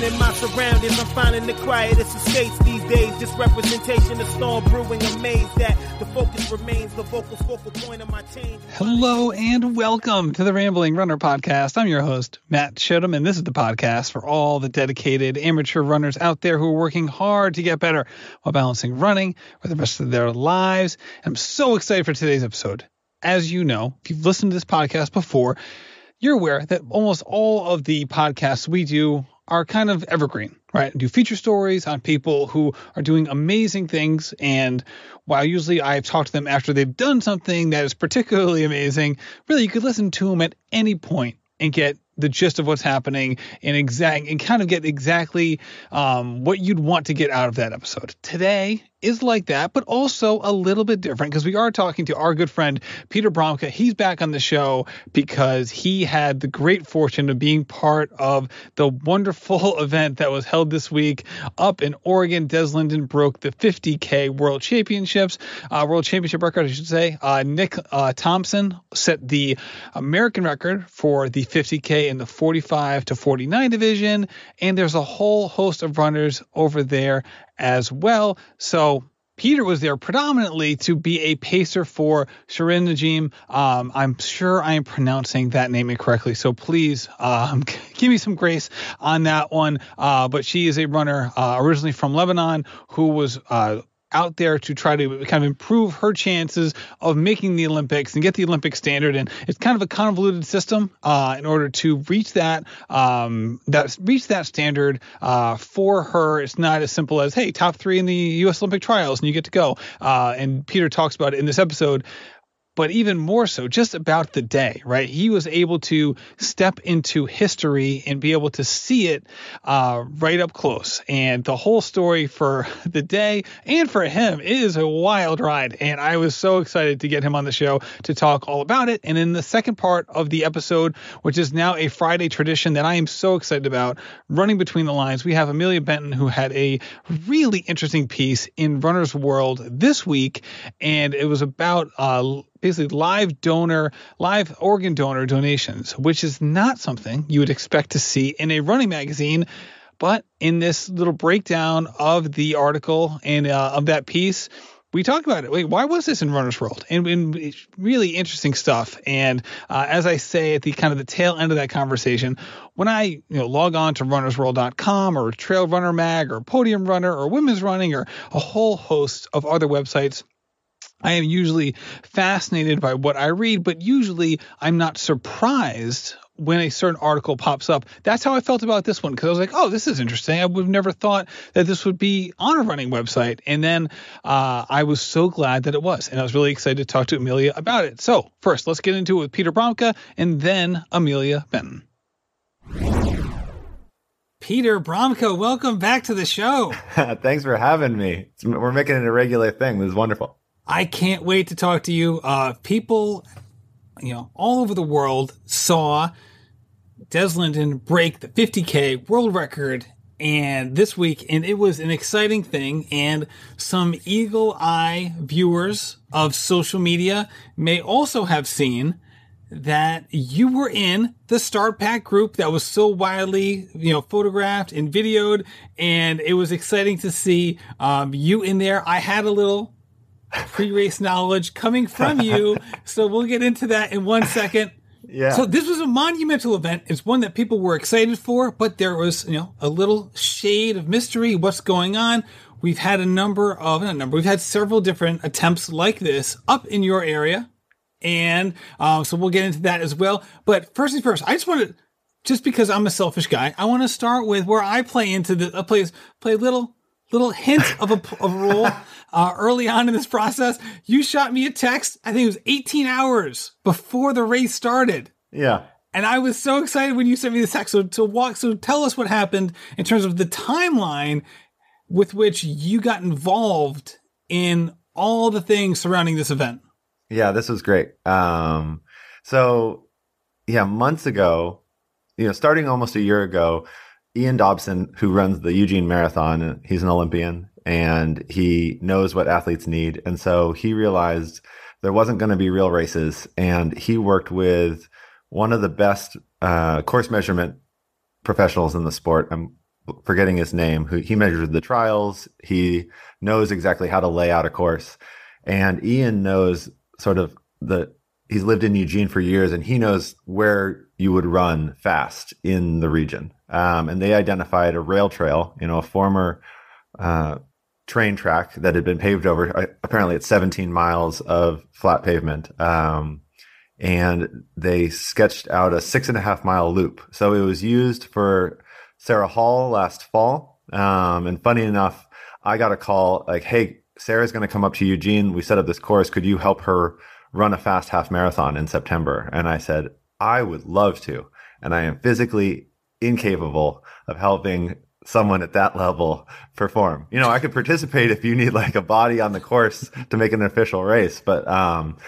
in my surroundings. I'm finding the quietest estates these days. Just representation of storm brewing. Amazed that the focus remains the vocal focal point of my change. Hello and welcome to the Rambling Runner podcast. I'm your host, Matt Chittim, and this is the podcast for all the dedicated amateur runners out there who are working hard to get better while balancing running with the rest of their lives. I'm so excited for today's episode. As you know, if you've listened to this podcast before, you're aware that almost all of the podcasts we do are kind of evergreen, right? Do feature stories on people who are doing amazing things. And while usually I've talked to them after they've done something that is particularly amazing, really you could listen to them at any point and get the gist of what's happening and exact and kind of get exactly um, what you'd want to get out of that episode. Today is like that, but also a little bit different because we are talking to our good friend Peter Bromka. He's back on the show because he had the great fortune of being part of the wonderful event that was held this week up in Oregon. Des Linden broke the 50K World Championships, uh, World Championship record, I should say. Uh, Nick uh, Thompson set the American record for the 50K in the 45 to 49 division, and there's a whole host of runners over there as well. So Peter was there predominantly to be a pacer for Chirine Njeim. Um, I'm sure I am pronouncing that name incorrectly, so please um, give me some grace on that one. Uh, but she is a runner uh, originally from Lebanon who was uh, out there to try to kind of improve her chances of making the Olympics and get the Olympic standard. And it's kind of a convoluted system uh, in order to reach that um, that reach that standard uh, for her. It's not as simple as hey, top three in the U.S. Olympic trials and you get to go. Uh, and Peter talks about it in this episode but even more so just about the day, right? He was able to step into history and be able to see it uh, right up close. And the whole story for the day and for him is a wild ride. And I was so excited to get him on the show to talk all about it. And in the second part of the episode, which is now a Friday tradition that I am so excited about, running between the lines, we have Emilia Benton, who had a really interesting piece in Runner's World this week. And it was about, uh, basically live donor, live organ donor donations, which is not something you would expect to see in a running magazine. But in this little breakdown of the article and uh, of that piece, we talk about it. Wait, why was this in Runner's World? And, and really interesting stuff. And uh, as I say at the kind of the tail end of that conversation, when I you know log on to runnersworld.com or Trail Runner Mag or Podium Runner or Women's Running or a whole host of other websites, I am usually fascinated by what I read, but usually I'm not surprised when a certain article pops up. That's how I felt about this one because I was like, oh, this is interesting. I would have never thought that this would be on a running website. And then uh, I was so glad that it was. And I was really excited to talk to Emilia about it. So, first, let's get into it with Peter Bromka and then Emilia Benton. Peter Bromka, welcome back to the show. Thanks for having me. We're making it a regular thing. This is wonderful. I can't wait to talk to you. Uh, people, you know, all over the world saw Des Linden break the 50K world record and this week, and it was an exciting thing. And some eagle eye viewers of social media may also have seen that you were in the start pack group that was so widely, you know, photographed and videoed, and it was exciting to see um, you in there. I had a little pre-race knowledge coming from you. so we'll get into that in one second. Yeah. So this was a monumental event. It's one that people were excited for, but there was, you know, a little shade of mystery. What's going on? We've had a number of, a number, we've had several different attempts like this up in your area. And uh, so we'll get into that as well. But first things first, I just want to, just because I'm a selfish guy, I want to start with where I play into the, place, play a little little hint of a, of a role uh, early on in this process. You shot me a text. I think it was 18 hours before the race started. Yeah. And I was so excited when you sent me the text. So to walk, so tell us what happened in terms of the timeline with which you got involved in all the things surrounding this event. Yeah, this was great. Um, so yeah, months ago, you know, starting almost a year ago, Ian Dobson, who runs the Eugene Marathon, he's an Olympian and he knows what athletes need. And so he realized there wasn't going to be real races. And he worked with one of the best uh, course measurement professionals in the sport. I'm forgetting his name. Who he measured the trials. He knows exactly how to lay out a course, and Ian knows sort of the. He's lived in Eugene for years, and he knows where you would run fast in the region. Um, and they identified a rail trail, you know, a former uh, train track that had been paved over. Uh, apparently, it's 17 miles of flat pavement. Um, and they sketched out a six and a half mile loop. So it was used for Sarah Hall last fall. Um, and funny enough, I got a call like, Hey, Sarah's going to come up to Eugene. We set up this course. Could you help her run a fast half marathon in September? And I said, I would love to. And I am physically incapable of helping someone at that level perform. You know, I could participate if you need like a body on the course to make an official race, but um,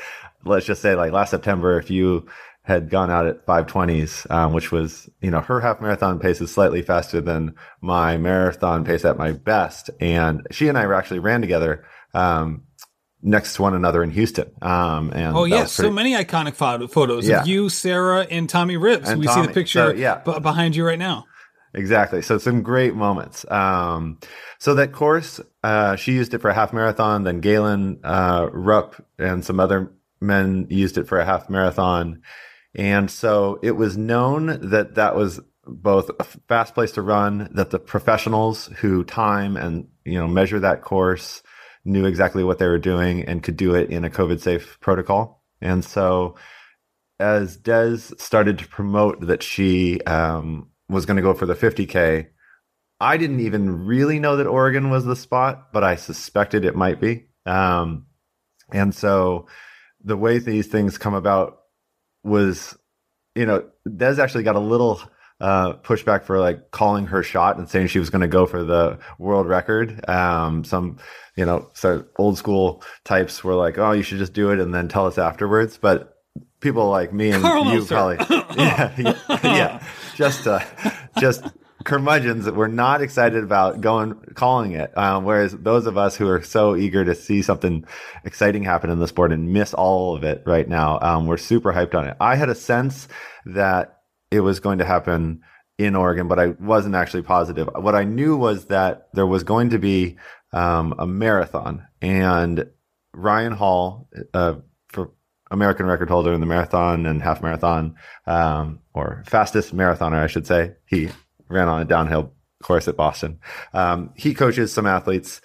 let's just say like last September, if you had gone out at 520s, um, which was, you know, her half marathon pace is slightly faster than my marathon pace at my best. And she and I were actually ran together, um, next to one another in Houston. Um, and oh yes, pretty- so many iconic photos yeah. of you, Sarah, and Tommy Rivs. And we Tommy. see the picture so, yeah. b- behind you right now. Exactly. So some great moments. Um, so that course, uh, she used it for a half marathon. Then Galen, uh, Rupp and some other men used it for a half marathon. And so it was known that that was both a fast place to run, that the professionals who time and, you know, measure that course knew exactly what they were doing and could do it in a COVID safe protocol. And so as Des started to promote that she, um, was going to go for the 50K. I didn't even really know that Oregon was the spot, but I suspected it might be. Um, and so the way these things come about was, you know, Des actually got a little uh, pushback for like calling her shot and saying she was going to go for the world record. Um, some, you know, so old school types were like, "Oh, you should just do it and then tell us afterwards." But people like me and you probably, yeah, yeah, yeah, just uh, just curmudgeons that we're not excited about going calling it. Um, whereas those of us who are so eager to see something exciting happen in the sport and miss all of it right now, um, we're super hyped on it. I had a sense that it was going to happen in Oregon, but I wasn't actually positive. What I knew was that there was going to be um, a marathon, and Ryan Hall, uh, American record holder in the marathon and half marathon, um, or fastest marathoner, I should say. He ran on a downhill course at Boston. Um, he coaches some athletes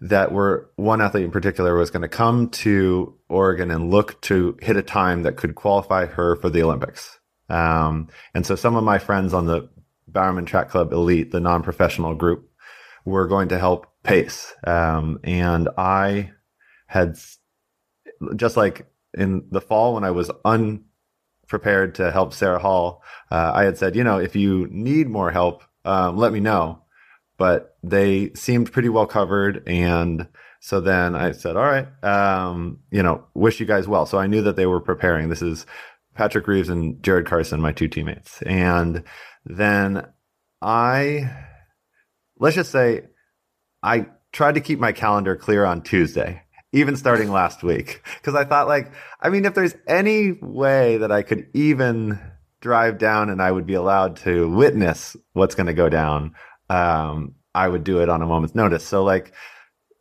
that were one athlete in particular was going to come to Oregon and look to hit a time that could qualify her for the Olympics. Um, and so some of my friends on the Bowerman Track Club Elite, the non-professional group, were going to help pace. Um, and I had just like in the fall when I was unprepared to help Sarah Hall, uh, I had said, you know, if you need more help, um, let me know. But they seemed pretty well covered. And so then I said, all right, um, you know, wish you guys well. So I knew that they were preparing. This is Patrick Reeves and Jared Carson, my two teammates. And then I, let's just say, I tried to keep my calendar clear on Tuesday even starting last week. Cause I thought like, I mean, if there's any way that I could even drive down and I would be allowed to witness what's going to go down, um, I would do it on a moment's notice. So like,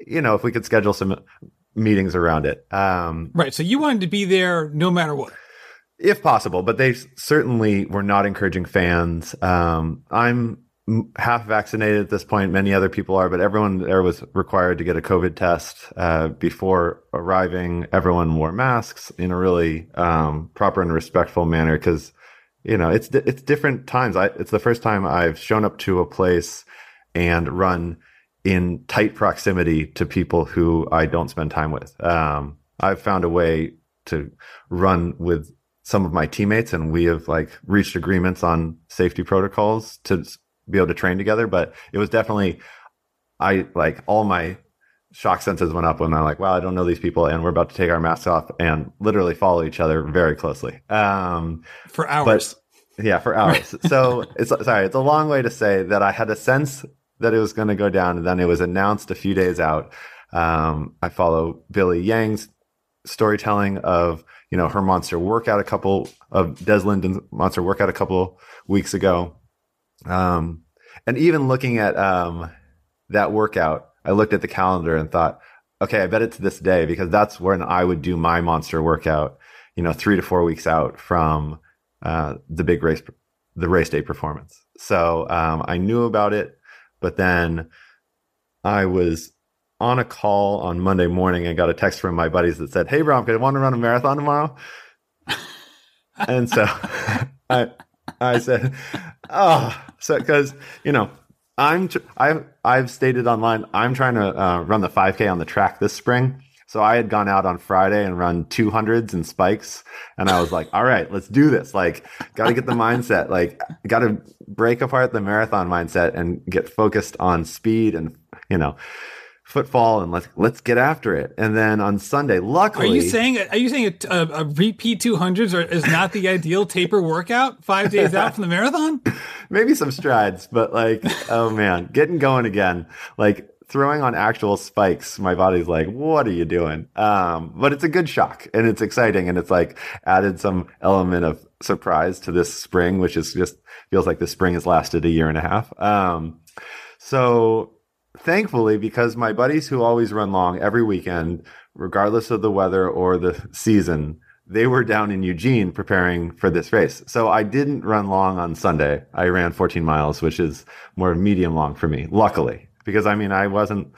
you know, if we could schedule some meetings around it. Um, right. So you wanted to be there no matter what. If possible, but they certainly were not encouraging fans. Um, I'm half vaccinated at this point. Many other people are, but everyone there was required to get a COVID test uh, before arriving. Everyone wore masks in a really um, proper and respectful manner because you know it's it's different times. I, it's the first time I've shown up to a place and run in tight proximity to people who I don't spend time with. Um, I've found a way to run with some of my teammates and we have like reached agreements on safety protocols to be able to train together. But it was definitely, I like all my shock senses went up when I'm like, wow, I don't know these people, and we're about to take our masks off and literally follow each other very closely. Um, for hours. But, yeah, for hours. so it's sorry, it's a long way to say that I had a sense that it was going to go down, and then it was announced a few days out. Um, I follow Billy Yang's storytelling of you know her monster workout a couple of Des Linden's monster workout a couple weeks ago, Um, and even looking at um, that workout, I looked at the calendar and thought, okay, I bet it's this day because that's when I would do my monster workout, you know, three to four weeks out from uh, the big race, the race day performance. So um, I knew about it, but then I was on a call on Monday morning and got a text from my buddies that said, "Hey, Brom, I want to run a marathon tomorrow?" and so I I said, "Oh, so because you know." I'm I've I've stated online I'm trying to uh, run the 5K on the track this spring. So I had gone out on Friday and run 200s and spikes, and I was like, "All right, let's do this. Like, got to get the mindset. Like, got to break apart the marathon mindset and get focused on speed and you know." Footfall and let's let's get after it. And then on Sunday, luckily, are you saying are you saying a, a, a repeat two hundreds is not the ideal taper workout five days out from the marathon? Maybe some strides, but like, oh man, getting going again, like throwing on actual spikes. My body's like, what are you doing? Um, but it's a good shock and it's exciting and it's like added some element of surprise to this spring, which is just feels like the spring has lasted a year and a half. Um, so thankfully, because my buddies who always run long every weekend, regardless of the weather or the season, they were down in Eugene preparing for this race. So I didn't run long on Sunday. I ran 14 miles, which is more medium long for me, luckily, because I mean, I wasn't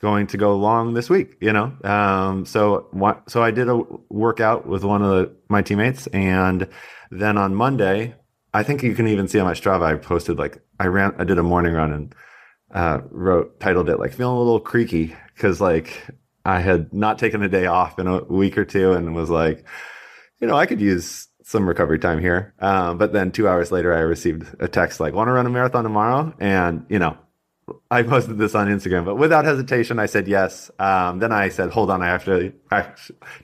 going to go long this week, you know? Um, so, so I did a workout with one of the, my teammates. And then on Monday, I think you can even see on my Strava, I posted like, I ran, I did a morning run and uh, wrote titled it like feeling a little creaky because like I had not taken a day off in a week or two and was like, you know, I could use some recovery time here. Um, but then two hours later, I received a text like, "Want to run a marathon tomorrow?" And you know, I posted this on Instagram, but without hesitation, I said yes. Um, then I said, "Hold on, I have to I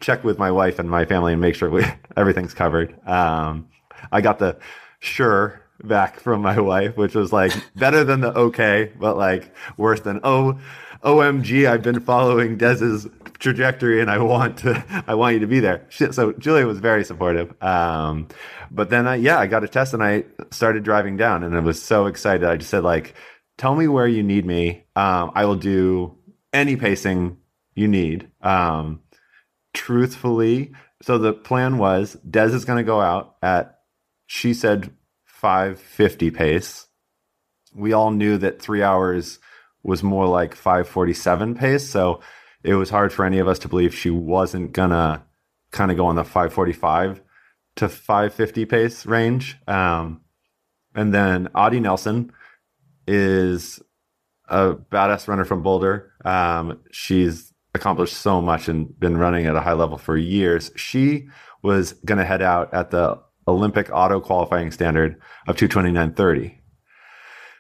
check with my wife and my family and make sure we, everything's covered." Um, I got the sure back from my wife, which was like better than the okay, but like worse than oh, OMG, I've been following Des's trajectory and I want to, I want you to be there. So Julia was very supportive. Um, but then I, yeah, I got a test and I started driving down and I was so excited. I just said like, tell me where you need me. Um, I will do any pacing you need. Um, truthfully, so the plan was Des is going to go out at, she said 550 pace. We all knew that three hours was more like 547 pace. So it was hard for any of us to believe she wasn't gonna kind of go on the 545 to 550 pace range. Um, and then Audie Nelson is a badass runner from Boulder. Um, she's accomplished so much and been running at a high level for years. She was going to head out at the Olympic auto qualifying standard of 229.30.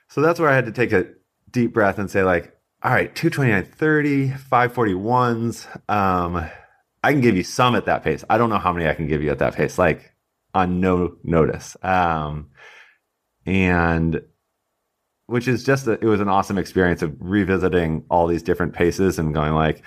So that's where I had to take a deep breath and say, like, all right, 229.30, 541s. Um, I can give you some at that pace. I don't know how many I can give you at that pace, like on no notice. Um, and which is just, a, it was an awesome experience of revisiting all these different paces and going like,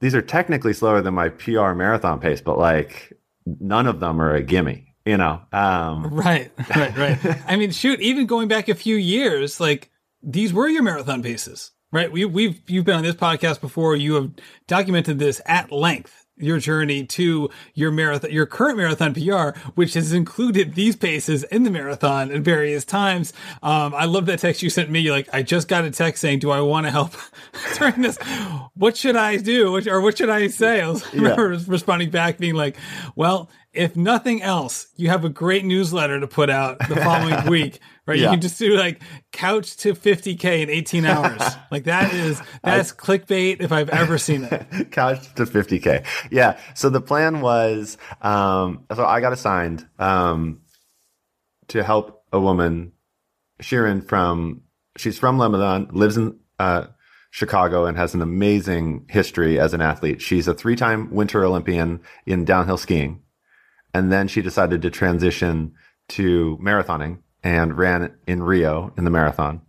these are technically slower than my PR marathon pace, but like none of them are a gimme you know um right right right. I mean shoot even going back a few years like these were your marathon paces right? We, we've you've been on this podcast before. You have documented this at length your journey to your marathon your current marathon pr which has included these paces in the marathon at various times. Um, i love that text you sent me. You're like i just got a text saying do i want to help during this? What should i do? Or what should i say? I was yeah. responding back being like well if nothing else, you have a great newsletter to put out the following week, right? Yeah. You can just do like couch to 50k in 18 hours. like that is that's I, clickbait if I've ever seen it. couch to 50k. Yeah. So the plan was, um, so I got assigned um, to help a woman, Chirine from she's from Lebanon, lives in uh, Chicago and has an amazing history as an athlete. She's a three-time Winter Olympian in downhill skiing and then she decided to transition to marathoning and ran in Rio in the marathon.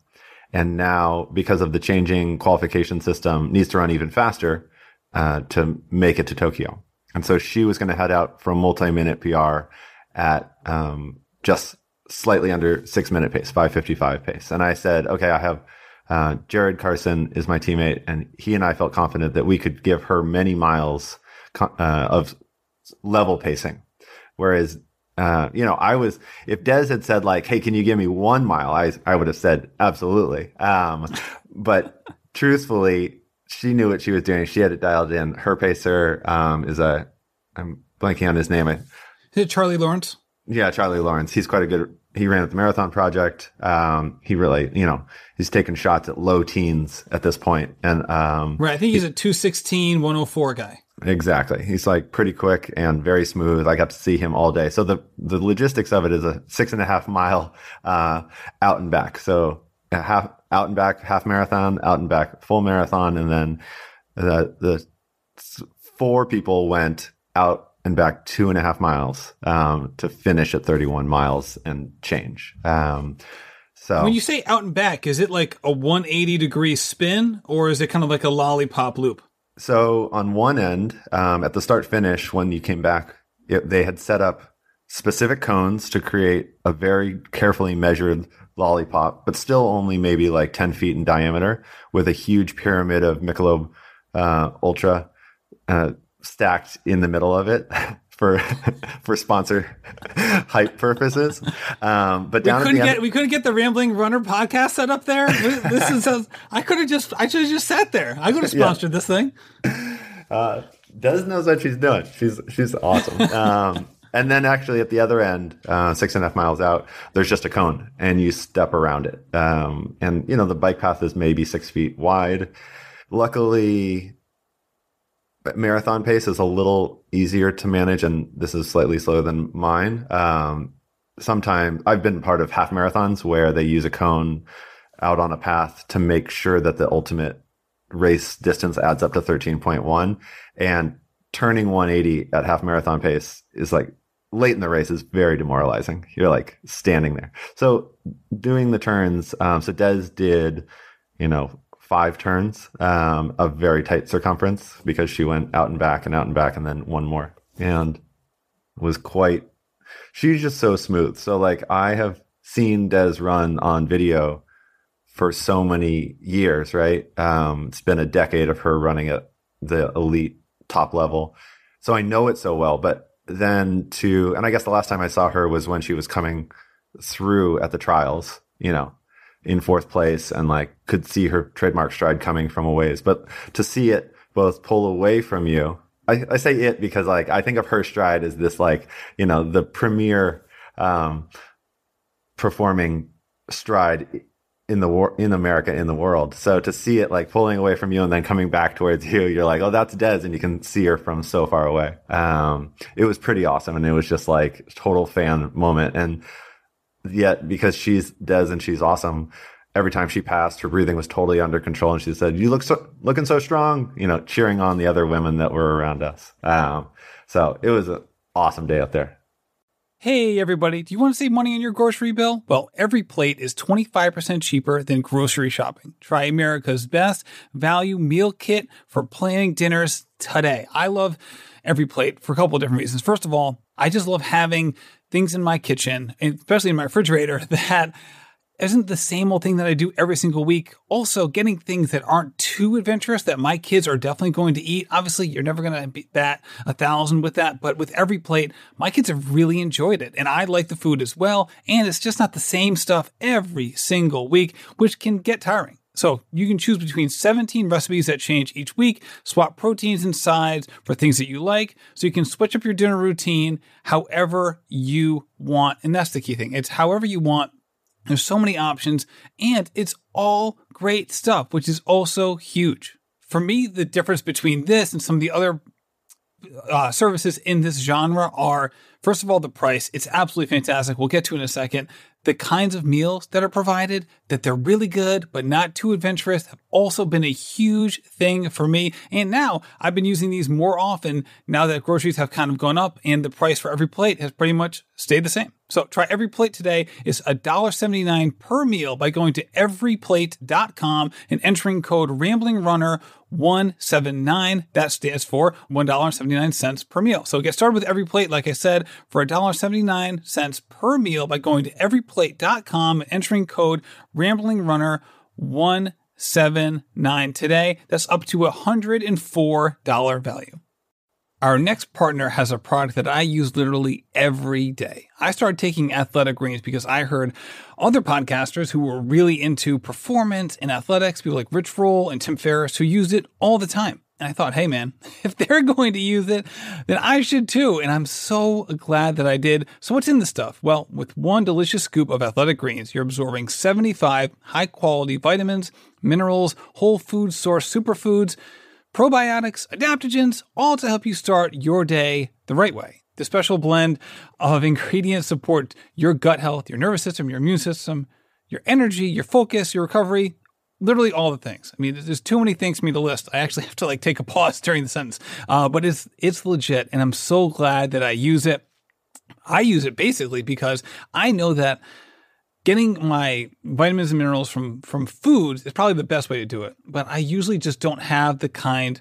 And now, because of the changing qualification system, needs to run even faster uh, to make it to Tokyo. And so she was going to head out for a multi-minute PR at um, just slightly under six minute pace, 555 pace. And I said, okay, I have uh, Jared Carson is my teammate, and he and I felt confident that we could give her many miles uh, of level pacing. Whereas, uh, you know, I was, if Des had said like, Hey, can you give me one mile? I, I would have said absolutely. Um, but truthfully, she knew what she was doing. She had it dialed in. Her pacer, um, is a, I'm blanking on his name. I, is it Charlie Lawrence? Yeah, Charlie Lawrence. He's quite a good, he ran at the marathon project. Um, he really, you know, he's taken shots at low teens at this point. And, um, right. I think he's a 216, 104 guy. Exactly. He's like pretty quick and very smooth. I got to see him all day. So the, the logistics of it is a six and a half mile, uh, out and back. So half out and back, half marathon, out and back, full marathon. And then the, the four people went out and back two and a half miles, um, to finish at 31 miles and change. Um, so when you say out and back, is it like a 180 degree spin or is it kind of like a lollipop loop? So on one end, um, at the start finish, when you came back, it, they had set up specific cones to create a very carefully measured lollipop, but still only maybe like 10 feet in diameter with a huge pyramid of Michelob uh, Ultra uh, stacked in the middle of it. for for sponsor hype purposes. Um, but down we couldn't get end, we couldn't get the Rambling Runner podcast set up there. This, is I could have just I should have just sat there. I could have sponsored yeah. this thing. Uh, Des knows what she's doing. She's she's awesome. Um, and then actually at the other end, uh, six and a half miles out, there's just a cone and you step around it. Um, and you know the bike path is maybe six feet wide. Luckily, marathon pace is a little easier to manage, and this is slightly slower than mine. Um, sometimes I've been part of half marathons where they use a cone out on a path to make sure that the ultimate race distance adds up to 13.1 and turning 180 at half marathon pace is like late in the race is very demoralizing. You're like standing there. So doing the turns, um, so Des did, you know, five turns um, of very tight circumference because she went out and back and out and back and then one more. And was quite she's just so smooth. So like i have seen des run on video for so many years right? Um, it's been a decade of her running at the elite top level. So i know it so well. But then to and i guess the last time i saw her was when she was coming through at the trials you know in fourth place and like could see her trademark stride coming from a ways. But to see it both pull away from you, I, I say it because like I think of her stride as this like, you know, the premier um, performing stride in the war in America in the world. So to see it like pulling away from you and then coming back towards you, you're like, oh, that's Des, and you can see her from so far away. Um, it was pretty awesome, and it was just like total fan moment. And yet because she's Des and she's awesome, every time she passed, her breathing was totally under control, and she said, "You look so looking so strong," you know, cheering on the other women that were around us. Um, so it was an awesome day out there. Hey everybody, do you want to save money on your grocery bill? Well, every plate is 25% cheaper than grocery shopping. Try America's best value meal kit for planning dinners today. I love every plate for a couple of different reasons. First of all, I just love having things in my kitchen, especially in my refrigerator, that isn't the same old thing that I do every single week. Also, getting things that aren't too adventurous that my kids are definitely going to eat. Obviously, you're never going to beat that a thousand with that, but with every plate, my kids have really enjoyed it, and I like the food as well. And it's just not the same stuff every single week, which can get tiring. So you can choose between 17 recipes that change each week, swap proteins and sides for things that you like. So you can switch up your dinner routine however you want. And that's the key thing. It's however you want. There's so many options and it's all great stuff, which is also huge. For me, the difference between this and some of the other uh, services in this genre are first of all the price it's absolutely fantastic we'll get to in a second the kinds of meals that are provided, that they're really good, but not too adventurous, have also been a huge thing for me. And now I've been using these more often now that groceries have kind of gone up and the price for every plate has pretty much stayed the same. So try every plate today. It's $1.79 per meal by going to everyplate.com and entering code RamblingRunner 179. That stands for $1.79 per meal. So get started with every plate, like I said, for $1.79 per meal by going to every everyplate.com and entering code RamblingRunner179 today. That's up to a $104 value. Our next partner has a product that I use literally every day. I started taking athletic greens because I heard other podcasters who were really into performance and athletics, people like Rich Roll and Tim Ferriss, who used it all the time. And I thought, hey man, if they're going to use it, then I should too. And I'm so glad that I did. So what's in the stuff? Well, with one delicious scoop of athletic greens, you're absorbing 75 high quality vitamins, minerals, whole food source superfoods, probiotics, adaptogens, all to help you start your day the right way. The special blend of ingredients support your gut health, your nervous system, your immune system, your energy, your focus, your recovery, literally all the things. I mean, there's too many things for me to list. I actually have to like take a pause during the sentence. Uh, but it's it's legit, and I'm so glad that I use it. I use it basically because I know that getting my vitamins and minerals from from foods is probably the best way to do it. But I usually just don't have the kind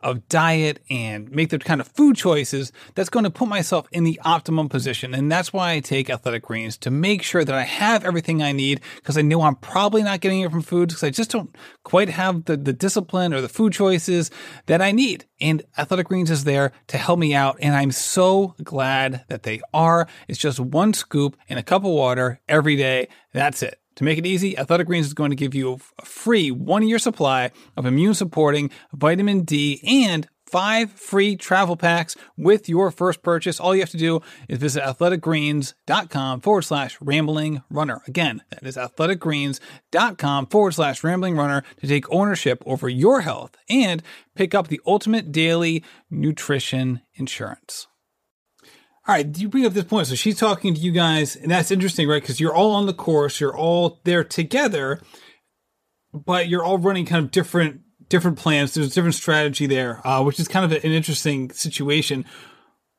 of diet and make the kind of food choices that's going to put myself in the optimum position. And that's why I take athletic greens to make sure that I have everything I need because I know I'm probably not getting it from foods because I just don't quite have the, the discipline or the food choices that I need. And athletic greens is there to help me out. And I'm so glad that they are. It's just one scoop in a cup of water every day. That's it. To make it easy, Athletic Greens is going to give you a free one year supply of immune supporting vitamin D and five free travel packs with your first purchase. All you have to do is visit athleticgreens.com forward slash rambling runner. Again, that is athleticgreens.com forward slash rambling runner to take ownership over your health and pick up the ultimate daily nutrition insurance. All right, you bring up this point. So she's talking to you guys, and that's interesting, right? Because you're all on the course, you're all there together, but you're all running kind of different different plans. There's a different strategy there, uh, which is kind of an interesting situation.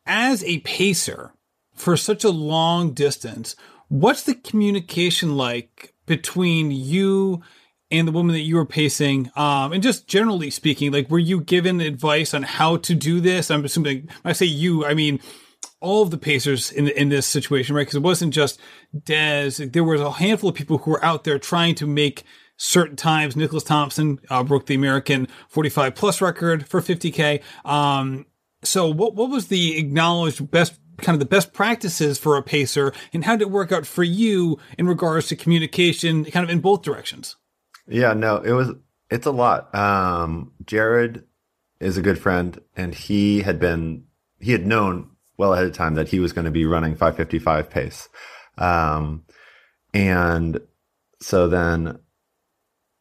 As a pacer for such a long distance, what's the communication like between you and the woman that you were pacing? Um, and just generally speaking, like, were you given advice on how to do this? I'm assuming, when I say you, I mean all of the Pacers in in this situation, right? Because it wasn't just Des. There was a handful of people who were out there trying to make certain times. Nicholas Thompson uh, broke the American 45 plus record for 50k. Um, so what what was the acknowledged best kind of the best practices for a pacer, and how did it work out for you in regards to communication, kind of in both directions? Yeah, no, it was it's a lot. Um, Jared is a good friend, and he had been he had known well ahead of time that he was going to be running 555 pace. Um, and so then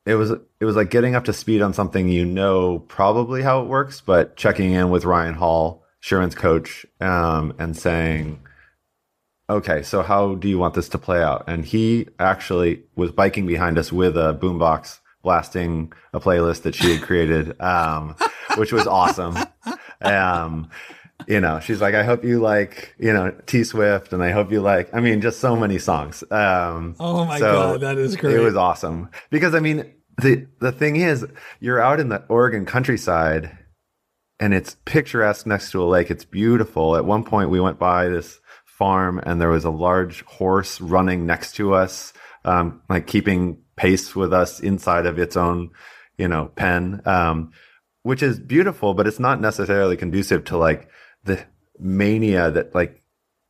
it was it was like getting up to speed on something you know probably how it works, but checking in with Ryan Hall, Chirine's coach, um, and saying, "Okay, so how do you want this to play out?" And he actually was biking behind us with a boombox, blasting a playlist that she had created, um, which was awesome. Um, you know, she's like, I hope you like, you know, T Swift, and I hope you like, I mean, just so many songs. Um, oh my so god, that is great. It was awesome because I mean, the the thing is, you're out in the Oregon countryside, and it's picturesque next to a lake. It's beautiful. At one point, we went by this farm, and there was a large horse running next to us, um, like keeping pace with us inside of its own, you know, pen. Um, which is beautiful, but it's not necessarily conducive to like the mania that like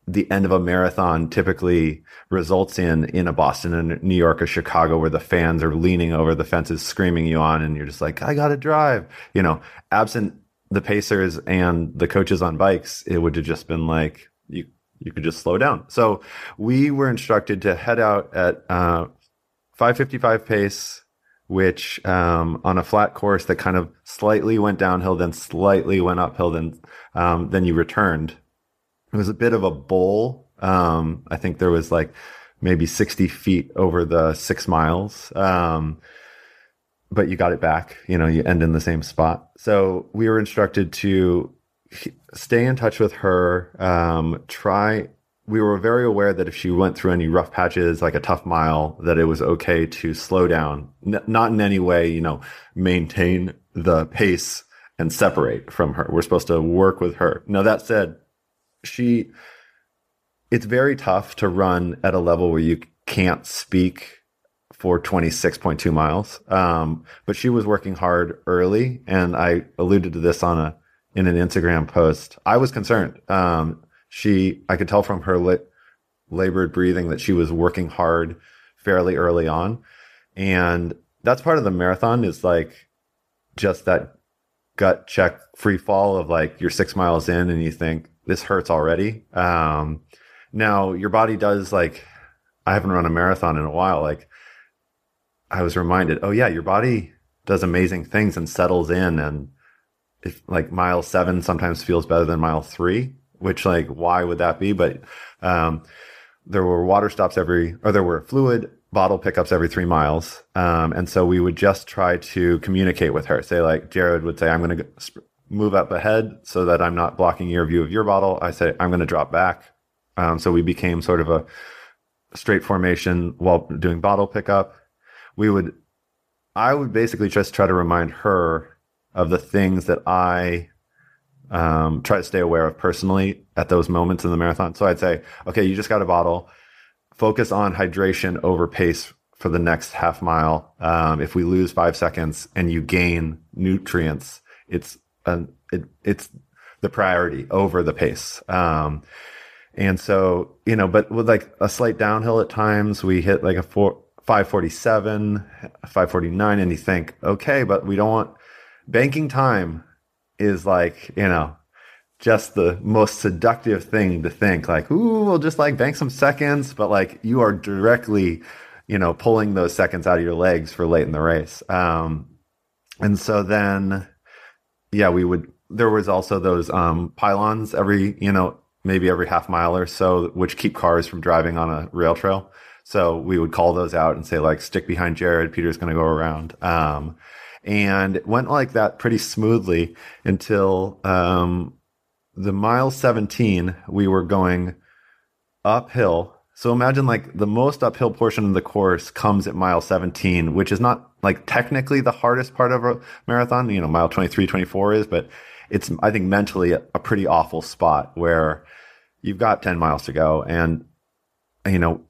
the end of a marathon typically results in in a Boston and New York or Chicago where the fans are leaning over the fences screaming you on and you're just like I got to drive. You know absent the pacers and the coaches on bikes it would have just been like you you could just slow down. So we were instructed to head out at uh, 555 pace which um, on a flat course that kind of slightly went downhill, then slightly went uphill, then um, then you returned. It was a bit of a bowl. Um, I think there was like maybe 60 feet over the six miles. Um, but you got it back. You know, you end in the same spot. So we were instructed to stay in touch with her, um, try we were very aware that if she went through any rough patches, like a tough mile, that it was okay to slow down, N- not in any way, you know, maintain the pace and separate from her. We're supposed to work with her. Now, that said, she, it's very tough to run at a level where you can't speak for 26.2 miles. Um, but she was working hard early. And I alluded to this on a, in an Instagram post. I was concerned. Um, she, I could tell from her li- labored breathing that she was working hard fairly early on. And that's part of the marathon is like just that gut check free fall of like you're six miles in and you think this hurts already. Um, now your body does like, I haven't run a marathon in a while. Like I was reminded, oh yeah, your body does amazing things and settles in. And if like mile seven sometimes feels better than mile three, which like, why would that be? But, um, there were water stops every, or there were fluid bottle pickups every three miles. Um, and so we would just try to communicate with her. Say like Jared would say, I'm going to move up ahead so that I'm not blocking your view of your bottle. I say, I'm going to drop back. Um, so we became sort of a straight formation while doing bottle pickup. We would, I would basically just try to remind her of the things that I um, try to stay aware of personally at those moments in the marathon. So I'd say, okay, you just got a bottle focus on hydration over pace for the next half mile. Um, if we lose five seconds and you gain nutrients, it's an, it, it's the priority over the pace. Um, and so, you know, but with like a slight downhill at times, we hit like a four, 547, 549, and you think, okay, but we don't want banking time is like, you know, just the most seductive thing to think like, ooh, we'll just like bank some seconds, but like you are directly, you know, pulling those seconds out of your legs for late in the race. Um, and so then, yeah, we would, there was also those, um, pylons every, you know, maybe every half mile or so, which keep cars from driving on a rail trail. So we would call those out and say like, stick behind Jared. Peter's going to go around. Um, and it went like that pretty smoothly until, um, the mile 17, we were going uphill. So imagine like the most uphill portion of the course comes at mile 17, which is not like technically the hardest part of a marathon. You know, mile 23, 24 is, but it's, I think mentally a, a pretty awful spot where you've got 10 miles to go. And, you know,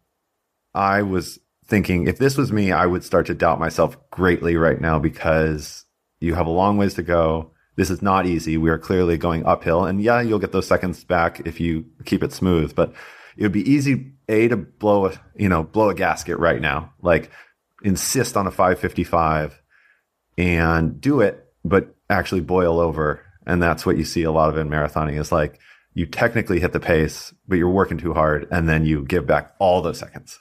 I was thinking if this was me, I would start to doubt myself greatly right now because you have a long ways to go this is not easy. We are clearly going uphill. And yeah, you'll get those seconds back if you keep it smooth, but it would be easy, A, to blow a, you know, blow a gasket right now. Like insist on a 555 and do it, but actually boil over. And that's what you see a lot of in marathoning is like you technically hit the pace, but you're working too hard and then you give back all those seconds.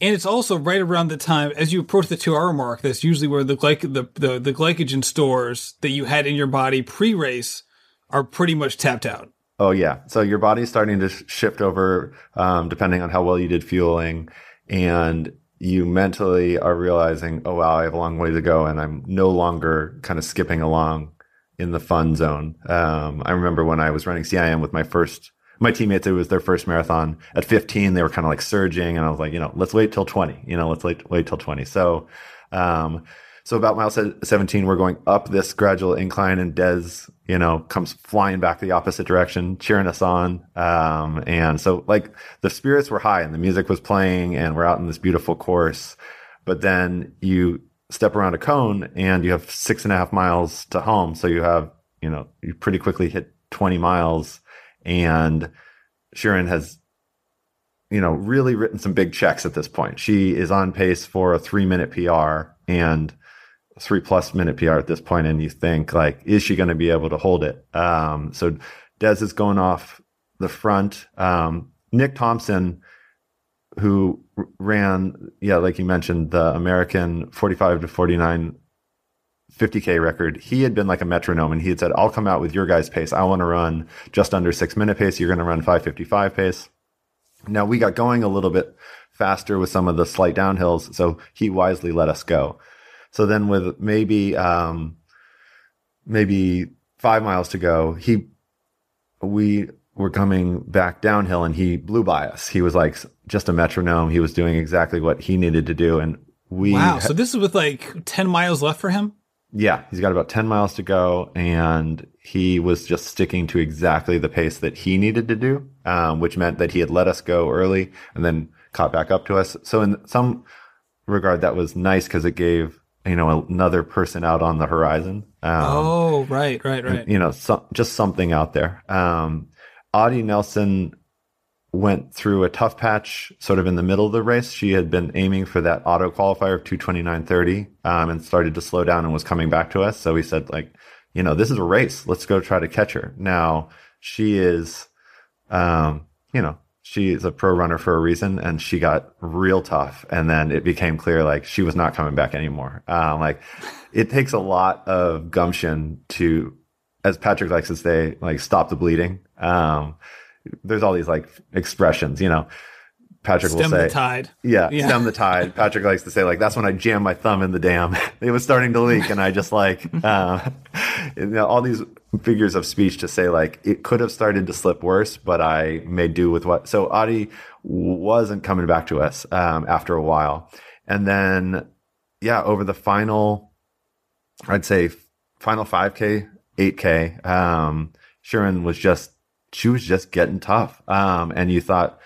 And it's also right around the time as you approach the two hour mark. That's usually where the, glyc- the, the the glycogen stores that you had in your body pre race are pretty much tapped out. Oh yeah, so your body's starting to shift over, um, depending on how well you did fueling, and you mentally are realizing, oh wow, I have a long way to go, and I'm no longer kind of skipping along in the fun zone. Um, I remember when I was running CIM with my first my teammates, it was their first marathon at 15. They were kind of like surging and I was like, you know, let's wait till 20, you know, let's wait, wait till 20. So, um, so about mile 17, we're going up this gradual incline and Des, you know, comes flying back the opposite direction, cheering us on. Um, and so like the spirits were high and the music was playing and we're out in this beautiful course. But then you step around a cone and you have six and a half miles to home. So you have, you know, you pretty quickly hit 20 miles and Sharon has, you know, really written some big checks at this point. She is on pace for a three minute PR and three plus minute PR at this point, and you think like, is she going to be able to hold it? Um, so Des is going off the front. Um, Nick Thompson, who ran, yeah, like you mentioned, the American 45 to 49 50k record, he had been like a metronome and he had said, I'll come out with your guys' pace. I want to run just under six minute pace. You're going to run 555 pace. Now we got going a little bit faster with some of the slight downhills. So he wisely let us go. So then with maybe, um, maybe five miles to go, he, we were coming back downhill and he blew by us. He was like just a metronome. He was doing exactly what he needed to do. And we, wow. So this is with like 10 miles left for him? Yeah, he's got about 10 miles to go, and he was just sticking to exactly the pace that he needed to do, um, which meant that he had let us go early and then caught back up to us. So in some regard, that was nice because it gave you know another person out on the horizon. Um, oh, right, right, right. And, you know, so, just something out there. Um, Audie Nelson went through a tough patch sort of in the middle of the race. She had been aiming for that auto qualifier of 229.30 um, and started to slow down and was coming back to us. So we said, like, you know, this is a race. Let's go try to catch her. Now she is, um, you know, she is a pro runner for a reason and she got real tough. And then it became clear like she was not coming back anymore. Um, like it takes a lot of gumption to, as Patrick likes to say, like stop the bleeding. Um, there's all these like expressions, you know. Patrick stem will say, the tide. Yeah, yeah, stem the tide. Patrick likes to say, like, that's when I jam my thumb in the dam. it was starting to leak, and I just like, uh, you know, all these figures of speech to say, like, it could have started to slip worse, but I made do with what. So Audie wasn't coming back to us um, after a while. And then, yeah, over the final, I'd say, final 5K, 8K, um, Chirine was just she was just getting tough. Um, and you thought,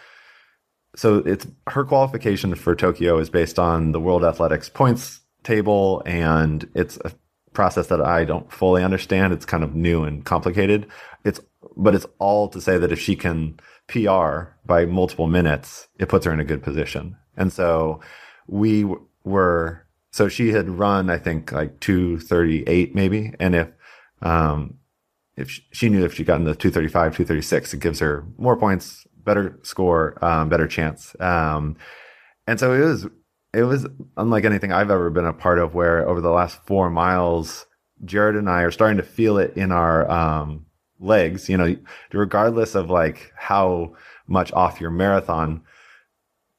so it's her qualification for Tokyo is based on the World Athletics points table, and it's a process that I don't fully understand. It's kind of new and complicated. It's but it's all to say that if she can PR by multiple minutes, it puts her in a good position. And so we were so she had run I think like 238 maybe, and if um, if she, she knew if she got in the 235, 236, it gives her more points, better score, um, better chance. Um, and so it was, it was unlike anything I've ever been a part of where over the last four miles, Jared and I are starting to feel it in our, um, legs, you know, regardless of like how much off your marathon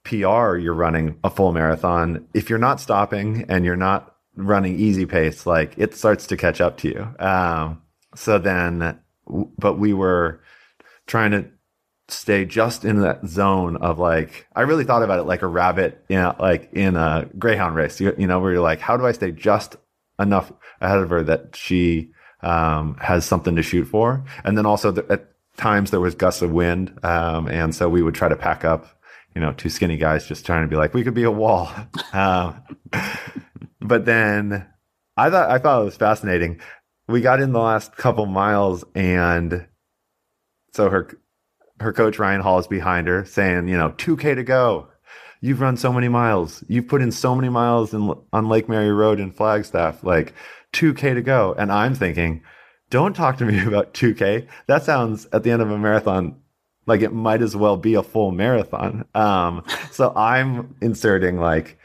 PR you're running a full marathon. If you're not stopping and you're not running easy pace, like it starts to catch up to you. Um, so then, but we were trying to stay just in that zone of like I really thought about it like a rabbit in a, like in a greyhound race. You, you know, where you're like, how do I stay just enough ahead of her that she um, has something to shoot for? And then also at times there was gusts of wind, um, and so we would try to pack up. You know, two skinny guys just trying to be like, we could be a wall. um, but then I thought I thought it was fascinating we got in the last couple miles and so her her coach Ryan Hall is behind her saying, you know, 2k to go. You've run so many miles. You've put in so many miles in, on Lake Mary Road in Flagstaff, like 2k to go. And I'm thinking, don't talk to me about 2k. That sounds at the end of a marathon like it might as well be a full marathon. Um, so I'm inserting like,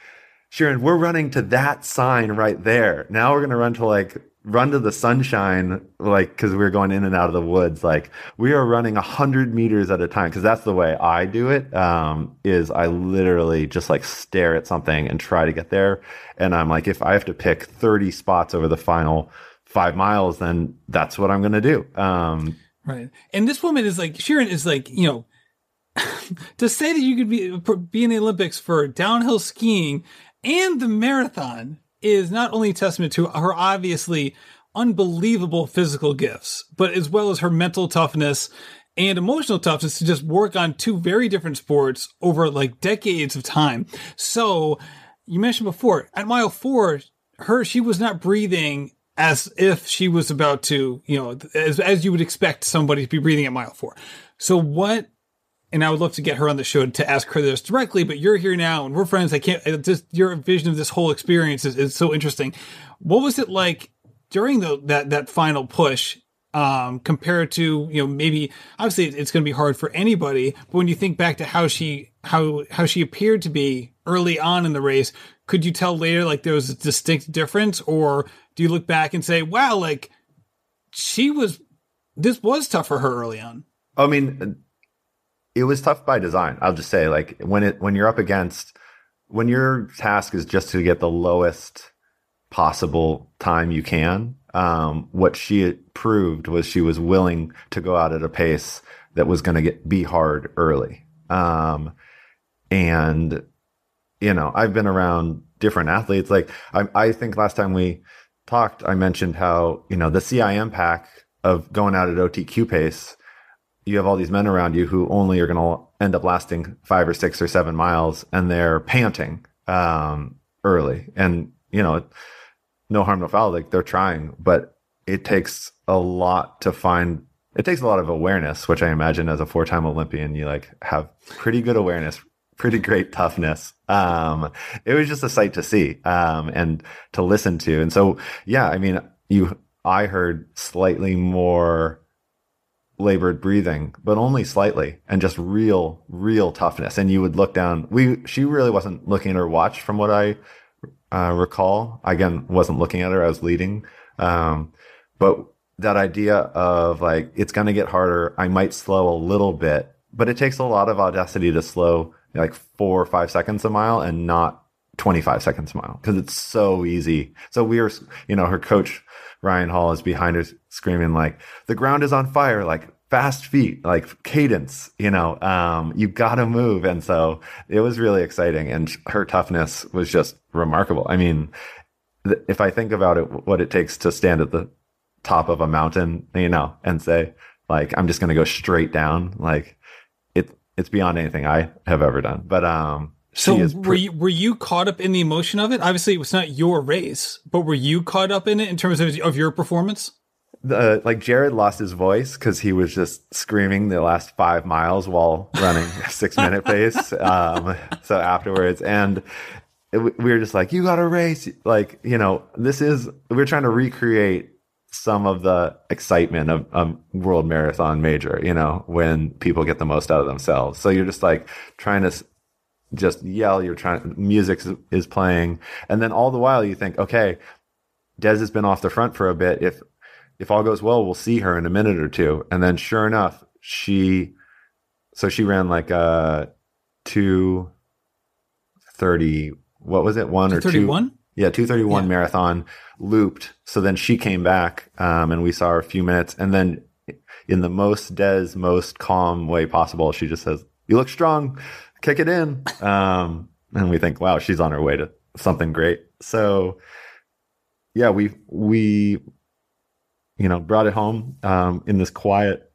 Chirine, we're running to that sign right there. Now we're going to run to like run to the sunshine, like, because we are going in and out of the woods. Like, we are running 100 meters at a time, because that's the way I do it. Um, is I literally just like stare at something and try to get there. And I'm like, if I have to pick 30 spots over the final five miles, then that's what I'm going to do. Um, right. And this woman is like, Chirine is like, you know, to say that you could be be in the Olympics for downhill skiing and the marathon is not only a testament to her obviously unbelievable physical gifts, but as well as her mental toughness and emotional toughness to just work on two very different sports over like decades of time. So you mentioned before at mile four, her, she was not breathing as if she was about to, you know, as, as you would expect somebody to be breathing at mile four. So what and I would love to get her on the show to ask her this directly, but you're here now and we're friends. I can't, just your vision of this whole experience is, is so interesting. What was it like during the, that, that final push? Um, compared to, you know, maybe obviously it's going to be hard for anybody, but when you think back to how she, how, how she appeared to be early on in the race, could you tell later like there was a distinct difference or do you look back and say, wow, like she was, this was tough for her early on? I mean, it was tough by design. I'll just say, like when it when you're up against when your task is just to get the lowest possible time you can. Um, what she proved was she was willing to go out at a pace that was going to get be hard early. Um, and you know, I've been around different athletes. Like I, I think last time we talked, I mentioned how you know the CIM pack of going out at OTQ pace you have all these men around you who only are going to end up lasting five or six or seven miles and they're panting um, early. And, you know, no harm, no foul. Like they're trying, but it takes a lot to find. It takes a lot of awareness, which I imagine as a four time Olympian, you like have pretty good awareness, pretty great toughness. Um, it was just a sight to see, um, and to listen to. And so, yeah, I mean, you, I heard slightly more labored breathing, but only slightly, and just real, real toughness. And you would look down. We, she really wasn't looking at her watch, from what I uh, recall. Again, wasn't looking at her. I was leading, um, but that idea of like it's going to get harder. I might slow a little bit, but it takes a lot of audacity to slow like four or five seconds a mile and not 25 seconds a mile because it's so easy. So we were, you know, her coach Ryan Hall is behind her screaming like, the ground is on fire, like fast feet, like cadence, you know, um, you gotta move. And so it was really exciting. And her toughness was just remarkable. I mean, th- if I think about it, what it takes to stand at the top of a mountain, you know, and say, like, I'm just to go straight down, like, it, it's beyond anything I have ever done. But, um, so were you, were you caught up in the emotion of it? Obviously, it was not your race, but were you caught up in it in terms of, of your performance? The, like Jared lost his voice because he was just screaming the last five miles while running a six minute pace. Um, so afterwards, and it, we were just like, "You got to race!" Like you know, this is we're trying to recreate some of the excitement of a world marathon major. You know, when people get the most out of themselves. So you're just like trying to just yell. You're trying, music is playing. And then all the while you think, okay, Des has been off the front for a bit. If, if all goes well, we'll see her in a minute or two. And then sure enough, she, so she ran like a uh, two thirty, what was it? One or two? Yeah, 231 yeah. marathon looped. So then she came back, um, and we saw her a few minutes. And then in the most Des, most calm way possible, she just says, you look strong kick it in. Um, and we think, wow, she's on her way to something great. So yeah, we, we, you know, brought it home, um, in this quiet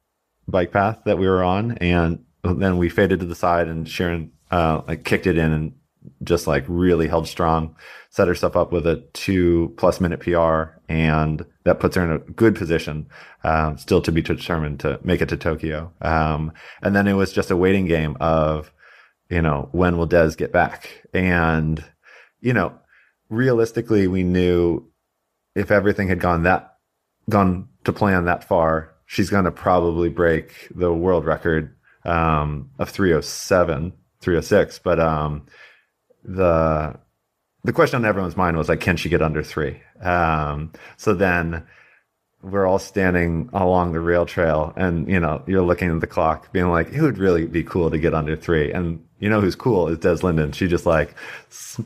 bike path that we were on. And then we faded to the side and Chirine, uh, like kicked it in and just like really held strong, set herself up with a two plus minute PR. And that puts her in a good position, um, still to be determined to make it to Tokyo. Um, and then it was just a waiting game of, you know, when will Des get back? And, you know, realistically, we knew if everything had gone that, gone to plan that far, she's going to probably break the world record, um, of 307, 306. But, um, the, the question on everyone's mind was like, can she get under three? Um, so then, we're all standing along the rail trail and you know you're looking at the clock being like it would really be cool to get under three. And you know who's cool is des linden. She just like s-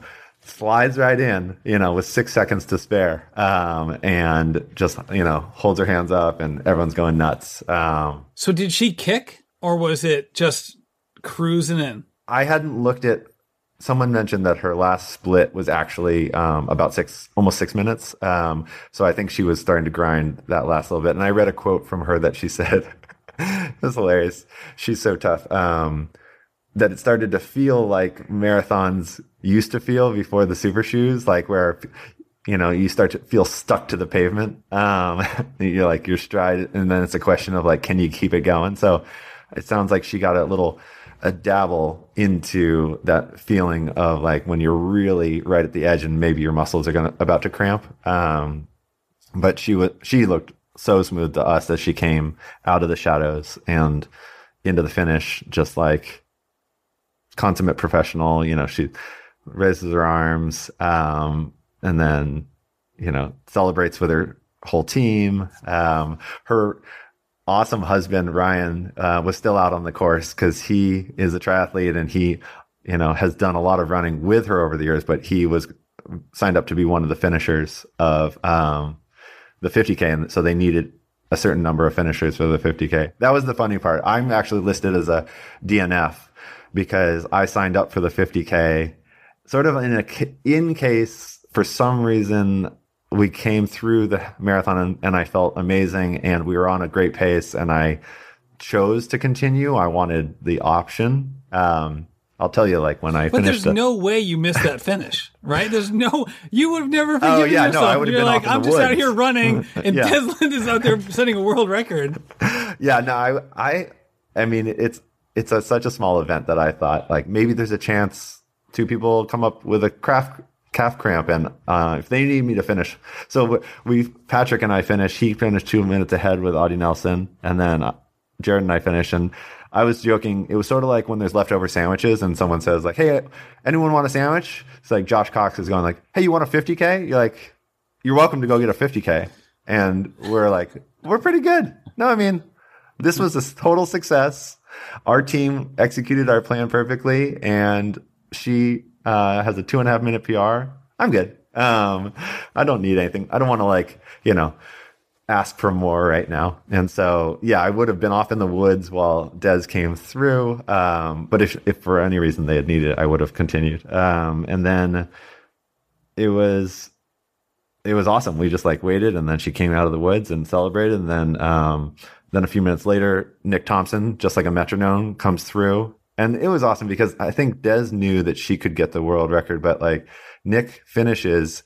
slides right in you know with six seconds to spare um, and just you know holds her hands up and everyone's going nuts. Um, so did she kick or was it just cruising in? I hadn't looked at someone mentioned that her last split was actually um, about six, almost six minutes. Um, so I think she was starting to grind that last little bit. And I read a quote from her that she said, "It was hilarious. She's so tough." Um, that it started to feel like marathons used to feel before the super shoes, like where you know you start to feel stuck to the pavement. Um, you're like your stride, and then it's a question of like, can you keep it going? So it sounds like she got a little a dabble into that feeling of like when you're really right at the edge and maybe your muscles are gonna about to cramp. Um, but she was she looked so smooth to us as she came out of the shadows and into the finish, just like consummate professional. You know, she raises her arms, um, and then you know celebrates with her whole team. Um, her awesome husband Ryan uh, was still out on the course because he is a triathlete and he, you know, has done a lot of running with her over the years. But he was signed up to be one of the finishers of um, the 50k, and so they needed a certain number of finishers for the 50k. That was the funny part. I'm actually listed as a DNF because I signed up for the 50k, sort of in a in case for some reason we came through the marathon and, and, I felt amazing and we were on a great pace and I chose to continue. I wanted the option. Um, I'll tell you, like when I but finished. there's no way you missed that finish, right? There's no. You would have never forgiven Oh, yeah, no. I would have You're been like, off in I'm the just out here running, and Yeah. Desmond is out there setting a world record. yeah, no, I, I, I mean, it's it's a, such a small event that I thought like maybe there's a chance two people come up with a craft calf cramp, and uh, if they need me to finish, so we Patrick and I finished. He finished two minutes ahead with Audie Nelson, and then uh, Jared and I finished. And I was joking. It was sort of like when there's leftover sandwiches, and someone says like, "Hey, anyone want a sandwich?" It's like Josh Cox is going like, "Hey, you want a 50k?" You're like, "You're welcome to go get a 50k," and we're like, "We're pretty good." No, I mean, this was a total success. Our team executed our plan perfectly, and she uh, has a two and a half minute PR. I'm good. Um, I don't need anything. I don't want to like you know ask for more right now. And so yeah, I would have been off in the woods while Des came through. Um, but if if for any reason they had needed it, I would have continued. Um, and then it was it was awesome. We just like waited, and then she came out of the woods and celebrated. And then, um, then a few minutes later, Nick Thompson, just like a metronome, comes through, and it was awesome because I think Des knew that she could get the world record, but like Nick finishes,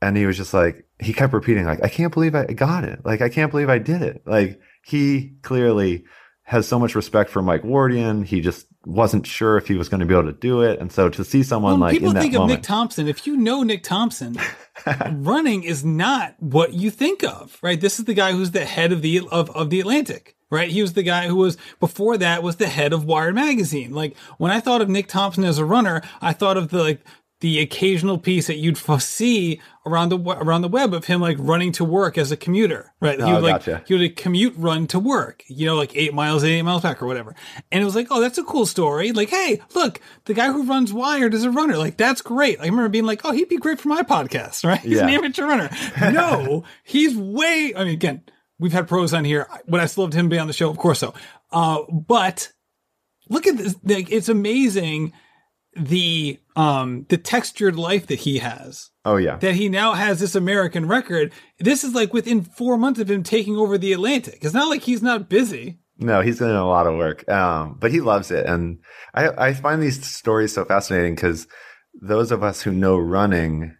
and he was just like he kept repeating like I can't believe I got it, like I can't believe I did it. Like he clearly has so much respect for Mike Wardian. He just wasn't sure if he was going to be able to do it, and so to see someone like people in that think of moment, Nick Thompson, if you know Nick Thompson, running is not what you think of, right? This is the guy who's the head of the of, of the Atlantic, right? He was the guy who was before that was the head of Wired magazine. Like when I thought of Nick Thompson as a runner, I thought of the like the occasional piece that you'd see around the around the web of him like running to work as a commuter, right? he Oh, would like gotcha. he would a commute run to work, you know, like eight miles, eight miles back or whatever. And it was like, oh, that's a cool story. Like, hey, look, the guy who runs Wired is a runner. Like, that's great. Like, I remember being like, oh, he'd be great for my podcast, right? He's an Yeah. amateur runner. No, he's way. I mean, again, we've had pros on here. Would I still love him to be on the show? Of course so. Uh, but look at this. Like, it's amazing the um the textured life that he has oh yeah, that he now has this American record. This is like within four months of him taking over the Atlantic. It's not like he's not busy. No, he's doing a lot of work, um, but he loves it, and I, I find these stories so fascinating because those of us who know running,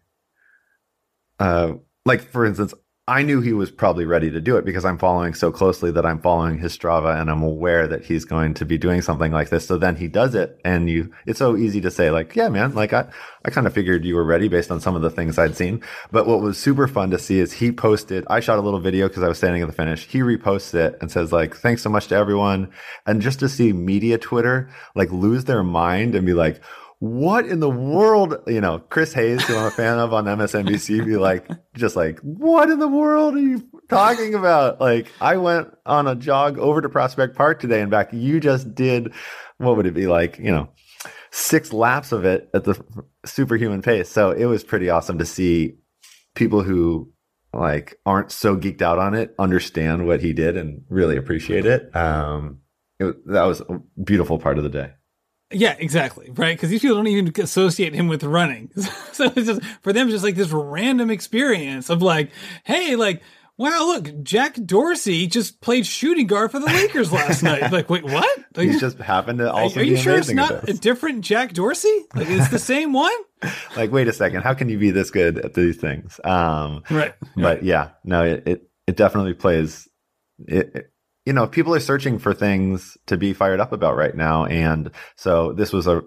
uh, like for instance, I knew he was probably ready to do it because I'm following so closely that I'm following his Strava and I'm aware that he's going to be doing something like this. So then he does it, and you, it's so easy to say like, yeah, man, like I, I kind of figured you were ready based on some of the things I'd seen. But what was super fun to see is he posted. I shot a little video because I was standing at the finish. He reposts it and says like, thanks so much to everyone, and just to see media Twitter like lose their mind and be like. What in the world, you know, Chris Hayes, who I'm a fan of on MSNBC, be like, just like, what in the world are you talking about? Like, I went on a jog over to Prospect Park today and back. You just did, what would it be like, you know, six laps of it at the superhuman pace. So it was pretty awesome to see people who like aren't so geeked out on it understand what he did and really appreciate it. Um, it, that was a beautiful part of the day. Yeah, exactly. Right. Because these people don't even associate him with running. so it's just, for them, it's just like this random experience of like, hey, like, wow, look, Jack Dorsey just played shooting guard for the Lakers last night. Like, wait, what? Like, He's just happened to are, also are be you sure it's not a different Jack Dorsey? Like, it's the same one? Like, wait a second, how can you be this good at these things? Um, Right. but yeah, no, it, it, it definitely plays. It, it- you know, people are searching for things to be fired up about right now, and so this was a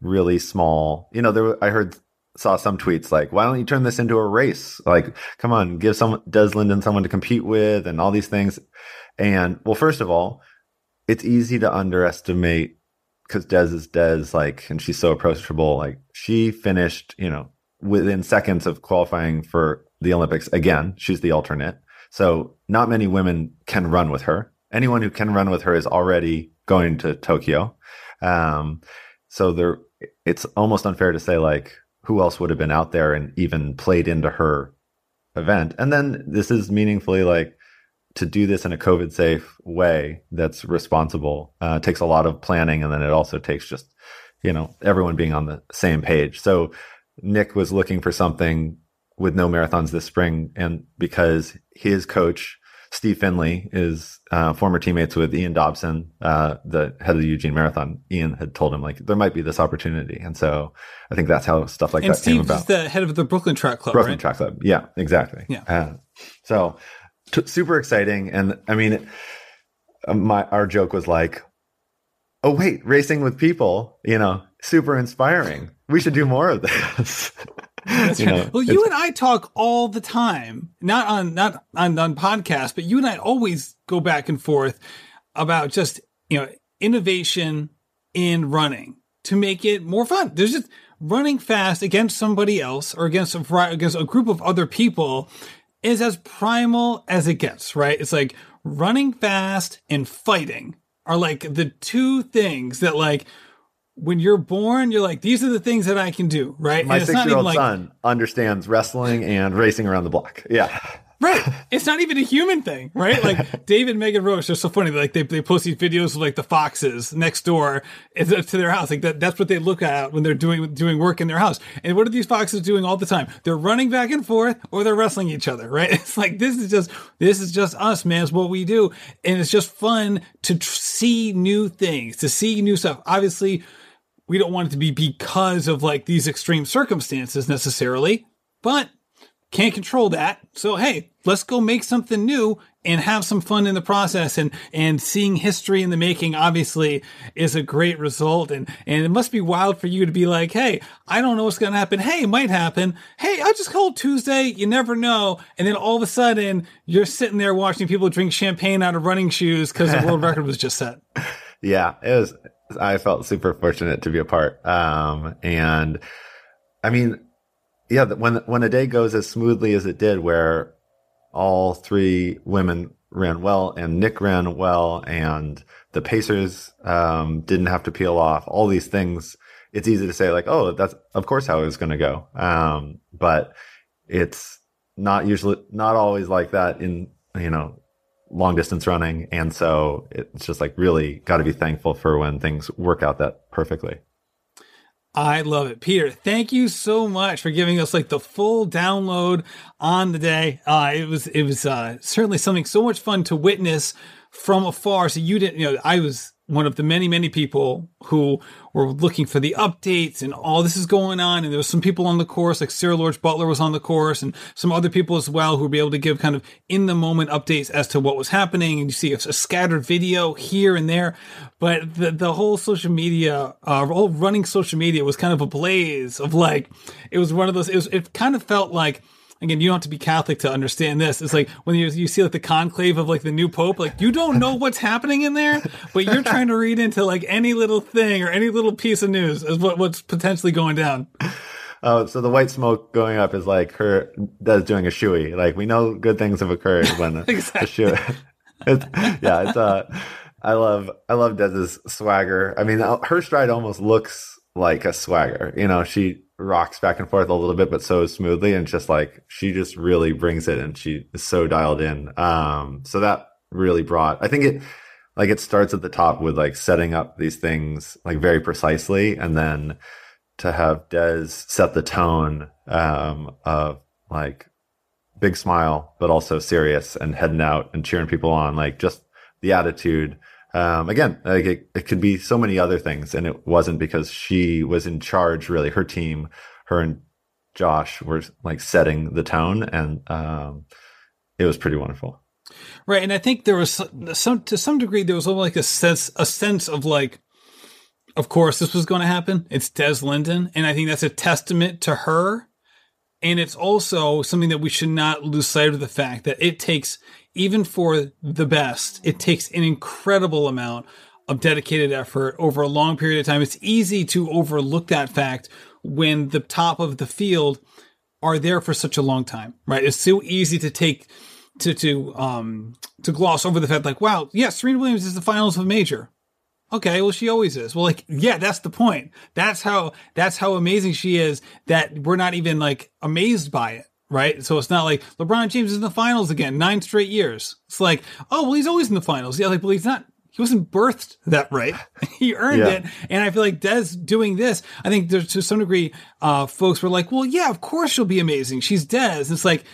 really small. You know, there I heard saw some tweets like, "Why don't you turn this into a race? Like, come on, give some Des Linden someone to compete with, and all these things." And well, first of all, it's easy to underestimate because Des is Des, like, and she's so approachable. Like, she finished, you know, within seconds of qualifying for the Olympics. Again, she's the alternate. So not many women can run with her. Anyone who can run with her is already going to Tokyo. Um, so there, it's almost unfair to say like who else would have been out there and even played into her event. And then this is meaningfully like to do this in a COVID safe way that's responsible uh, takes a lot of planning, and then it also takes just you know everyone being on the same page. So Nick was looking for something with no marathons this spring, and because his coach Steve Finley is uh, former teammates with Ian Dobson, uh, the head of the Eugene Marathon. Ian had told him like there might be this opportunity, and so I think that's how stuff like and that Steve came about. is the head of the Brooklyn Track Club, Brooklyn right? Track Club, yeah, exactly. Yeah. Uh, so t- super exciting, and I mean, it, uh, my our joke was like, "Oh wait, racing with people, you know, super inspiring. We should do more of this." That's You right. know, well, you and I talk all the time, not on not on on podcasts, but you and I always go back and forth about just you know innovation in running to make it more fun. There's just running fast against somebody else or against a against a group of other people is as primal as it gets. Right? It's like running fast and fighting are like the two things that like. When you're born, you're like, these are the things that I can do, right? my it's not six year even old like, son understands wrestling and racing around the block. Yeah. Right. It's not even a human thing, right? Like David Megan Roche, they're so funny. Like they, they post these videos of like the foxes next door eh, to their house. Like that, that's what they look at when they're doing, doing work in their house. And what are these foxes doing all the time? They're running back and forth or they're wrestling each other, right? It's like, this is just, this is just us, man. It's what we do. And it's just fun to tr- see new things, to see new stuff. Obviously, we don't want it to be because of like these extreme circumstances necessarily, but can't control that. So hey, let's go make something new and have some fun in the process and and seeing history in the making obviously is a great result and and it must be wild for you to be like, "Hey, I don't know what's going to happen. Hey, it might happen. Hey, I just called Tuesday. You never know." And then all of a sudden, you're sitting there watching people drink champagne out of running shoes cuz the world record was just set. Yeah, it was. I felt super fortunate to be a part. Um, and I mean, yeah, when when a day goes as smoothly as it did, where all three women ran well and Nick ran well and the Pacers um, didn't have to peel off all these things. It's easy to say like, oh, that's of course how it was going to go. Um, but it's not usually not always like that in you know long distance running. And so it's just like really got to be thankful for when things work out that perfectly. I love it. Peter, thank you so much for giving us like the full download on the day. Uh, it was, it was, uh, certainly something so much fun to witness from afar. So you didn't, you know, I was one of the many, many people who were looking for the updates and all this is going on. And there was some people on the course, like Sarah Lorge Butler was on the course and some other people as well who would be able to give kind of in the moment updates as to what was happening. And you see a, a scattered video here and there, but the, the whole social media, uh, whole running social media was kind of a blaze of like, it was one of those, it was, it kind of felt like, again, you don't have to be Catholic to understand this. It's like when you you see like the conclave of like the new pope, like you don't know what's happening in there, but you're trying to read into like any little thing or any little piece of news as what what's potentially going down. Oh, so the white smoke going up is like her does doing a shoey. Like we know good things have occurred when the Exactly. shoey. It's, yeah, it's uh, I love I love Des's swagger. I mean, her stride almost looks like a swagger. You know, she rocks back and forth a little bit, but so smoothly, and just like she just really brings it, and she is so dialed in. Um, so that really brought. I think it like it starts at the top with like setting up these things like very precisely, and then to have Des set the tone um, of like big smile, but also serious and heading out and cheering people on, like just the attitude. Um, again, like it, it could be so many other things, and it wasn't because she was in charge. Really, her team, her and Josh were like setting the tone, and um, it was pretty wonderful. Right, and I think there was some to some degree there was like a sense a sense of like, of course this was going to happen. It's Des Linden, and I think that's a testament to her, and it's also something that we should not lose sight of the fact that it takes even for the best, it takes an incredible amount of dedicated effort over a long period of time. It's easy to overlook that fact when the top of the field are there for such a long time, right? It's so easy to take to to um to gloss over the fact like, wow, yeah, Serena Williams is the finals of a major. Okay, well she always is. Well, like, yeah, that's the point. That's how that's how amazing she is that we're not even like amazed by it. Right. So it's not like LeBron James is in the finals again, nine straight years. It's like, oh well he's always in the finals. Yeah, like, well he's not he wasn't birthed that right. he earned Yeah. it. And I feel like Des doing this, I think there's to some degree, uh, folks were like, well, yeah, of course she'll be amazing. She's Des. It's like,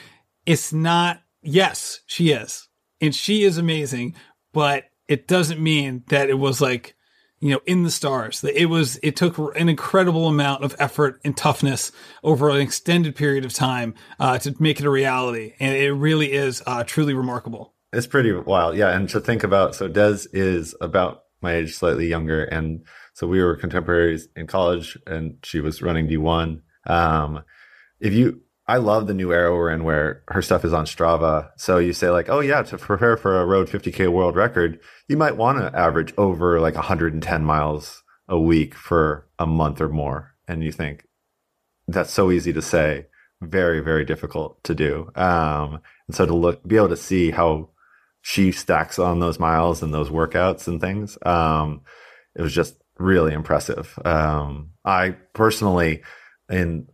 it's not, yes, she is. and she is amazing, but it doesn't mean that it was like you know in the stars. That it was it took an incredible amount of effort and toughness over an extended period of time uh, to make it a reality. And it really is uh, truly remarkable. It's pretty wild. Yeah and to think about so des is about my age slightly younger and so we were contemporaries in college and she was running d1 um, if you I love the new era we're in where her stuff is on Strava. So you say like, oh yeah, to prepare for a road 50k world record, you might want to average over like 110 miles a week for a month or more. And you think that's so easy to say, very, very difficult to do. Um, and so to look, be able to see how she stacks on those miles and those workouts and things, um, it was just really impressive. Um, I personally, in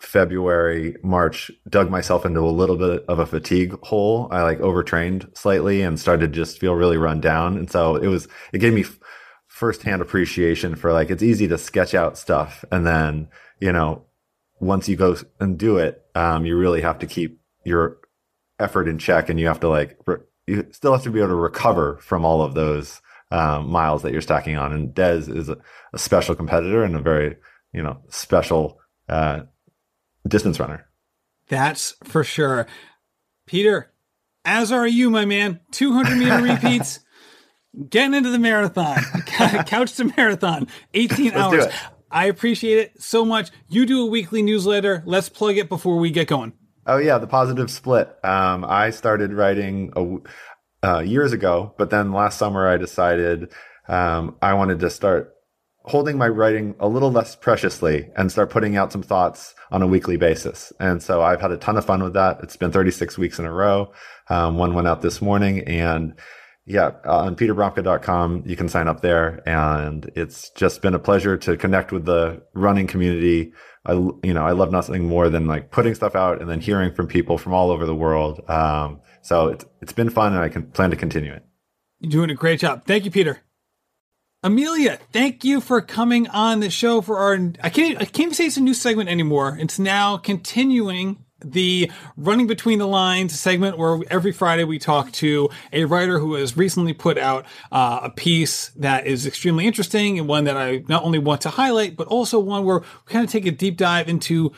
February, March, dug myself into a little bit of a fatigue hole. I like overtrained slightly and started to just feel really run down. And so it was, it gave me firsthand appreciation for like, it's easy to sketch out stuff. And then, you know, once you go and do it, um, you really have to keep your effort in check and you have to like, re- you still have to be able to recover from all of those um, miles that you're stacking on. And Des is a, a special competitor and a very, you know, special, uh, distance runner. That's for sure. Peter, as are you, my man. 200 meter repeats, getting into the marathon, couch to marathon, 18 hours. I appreciate it so much. You do a weekly newsletter. Let's plug it before we get going. Oh yeah, the positive split. Um, I started writing a, uh, years ago, but then last summer I decided um, I wanted to start holding my writing a little less preciously and start putting out some thoughts on a weekly basis. And so I've had a ton of fun with that. It's been 36 weeks in a row. Um, one went out this morning and yeah, uh, on peterbromka.com, you can sign up there. And it's just been a pleasure to connect with the running community. I, you know, I love nothing more than like putting stuff out and then hearing from people from all over the world. Um, so it's, it's been fun and I can plan to continue it. You're doing a great job. Thank you, Peter. Emilia, thank you for coming on the show for our. I can't. I can't say it's a new segment anymore. It's now continuing the running between the lines segment where every Friday we talk to a writer who has recently put out uh, a piece that is extremely interesting and one that I not only want to highlight, but also one where we kind of take a deep dive into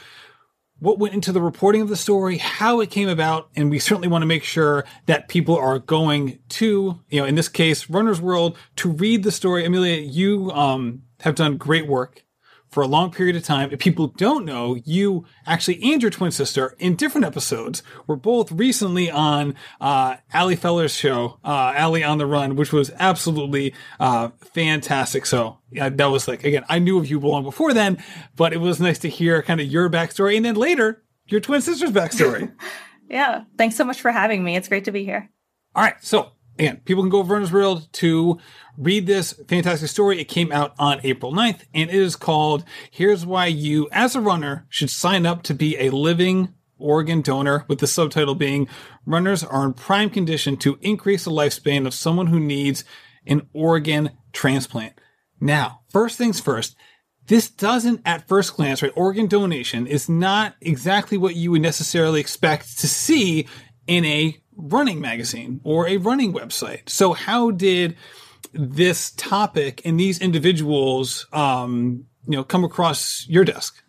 what went into the reporting of the story, how it came about, and we certainly want to make sure that people are going to, you know, in this case, Runner's World to read the story. Emilia, you um, have done great work for a long period of time. If people don't know, you actually and your twin sister in different episodes were both recently on uh, Ali Feller's show, uh, Ali on the Run, which was absolutely uh, fantastic. So yeah, that was like again, I knew of you long before then, but it was nice to hear kind of your backstory, and then later your twin sister's backstory. yeah, thanks so much for having me. It's great to be here. All right, so again, people can go over Runner's World to read this fantastic story. It came out on April 9th and it is called Here's Why You, as a runner, should sign up to be a living organ donor, with the subtitle being Runners are in prime condition to increase the lifespan of someone who needs an organ transplant. Now, first things first, this doesn't at first glance, right? Organ donation is not exactly what you would necessarily expect to see in a running magazine or a running website. So how did this topic and these individuals, um, you know, come across your desk?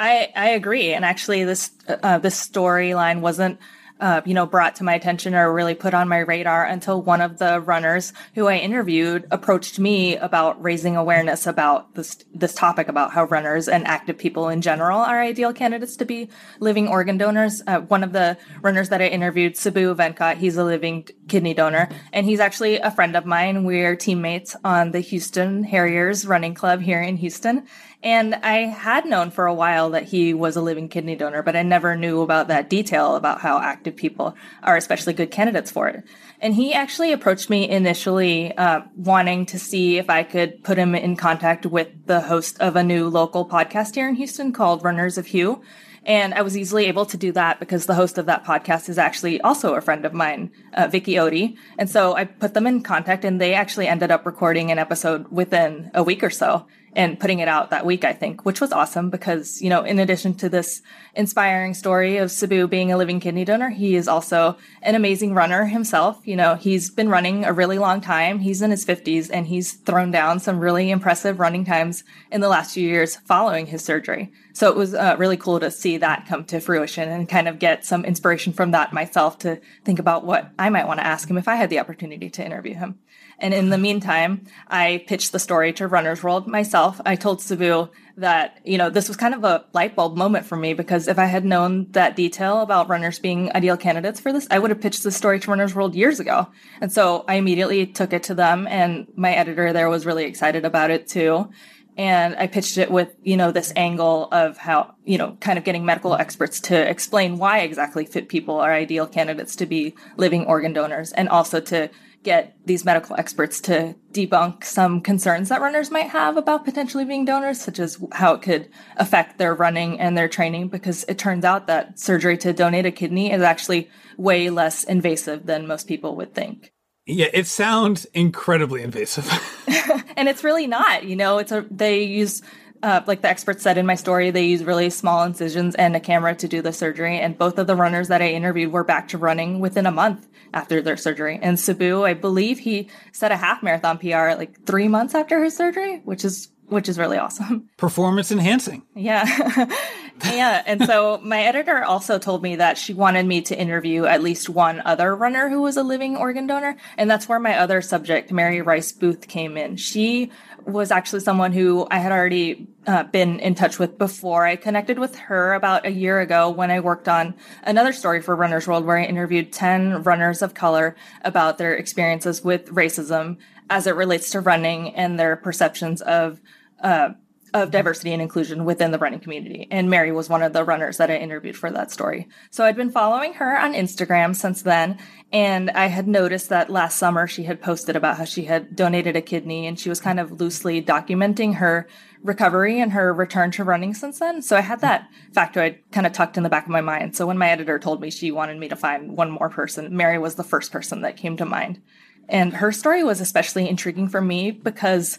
I, I agree. And actually this, uh, this storyline wasn't uh, you know, brought to my attention or really put on my radar until one of the runners who I interviewed approached me about raising awareness about this this topic about how runners and active people in general are ideal candidates to be living organ donors. Uh, one of the runners that I interviewed, Sabu Venkat, he's a living kidney donor, and he's actually a friend of mine. We're teammates on the Houston Harriers running club here in Houston. And I had known for a while that he was a living kidney donor, but I never knew about that detail about how active people are especially good candidates for it. And he actually approached me initially, uh, wanting to see if I could put him in contact with the host of a new local podcast here in Houston called Runners of Hue. And I was easily able to do that because the host of that podcast is actually also a friend of mine, uh, Vicky Odie. And so I put them in contact and they actually ended up recording an episode within a week or so and putting it out that week, I think, which was awesome because, you know, in addition to this inspiring story of Sabu being a living kidney donor, he is also an amazing runner himself. You know, he's been running a really long time. He's in his 50s and he's thrown down some really impressive running times in the last few years following his surgery. So it was uh, really cool to see that come to fruition and kind of get some inspiration from that myself to think about what I might want to ask him if I had the opportunity to interview him. And in the meantime, I pitched the story to Runner's World myself. I told Sabu that, you know, this was kind of a light bulb moment for me because if I had known that detail about runners being ideal candidates for this, I would have pitched the story to Runner's World years ago. And so I immediately took it to them and my editor there was really excited about it too. And I pitched it with, you know, this angle of how, you know, kind of getting medical experts to explain why exactly fit people are ideal candidates to be living organ donors and also to get these medical experts to debunk some concerns that runners might have about potentially being donors, such as how it could affect their running and their training, because it turns out that surgery to donate a kidney is actually way less invasive than most people would think. Yeah, it sounds incredibly invasive. and it's really not. You know, it's a they use uh, like the experts said in my story, they use really small incisions and a camera to do the surgery. And both of the runners that I interviewed were back to running within a month after their surgery. And Sabu, I believe he set a half marathon PR like three months after his surgery, which is which is really awesome. Performance enhancing. Yeah. yeah. And so my editor also told me that she wanted me to interview at least one other runner who was a living organ donor. And that's where my other subject, Mary Rice Booth, came in. She was actually someone who I had already uh, been in touch with before. I connected with her about a year ago when I worked on another story for Runner's World where I interviewed 10 runners of color about their experiences with racism as it relates to running and their perceptions of uh, of diversity and inclusion within the running community. And Mary was one of the runners that I interviewed for that story. So I'd been following her on Instagram since then. And I had noticed that last summer she had posted about how she had donated a kidney and she was kind of loosely documenting her recovery and her return to running since then. So I had that factoid kind of tucked in the back of my mind. So when my editor told me she wanted me to find one more person, Mary was the first person that came to mind. And her story was especially intriguing for me because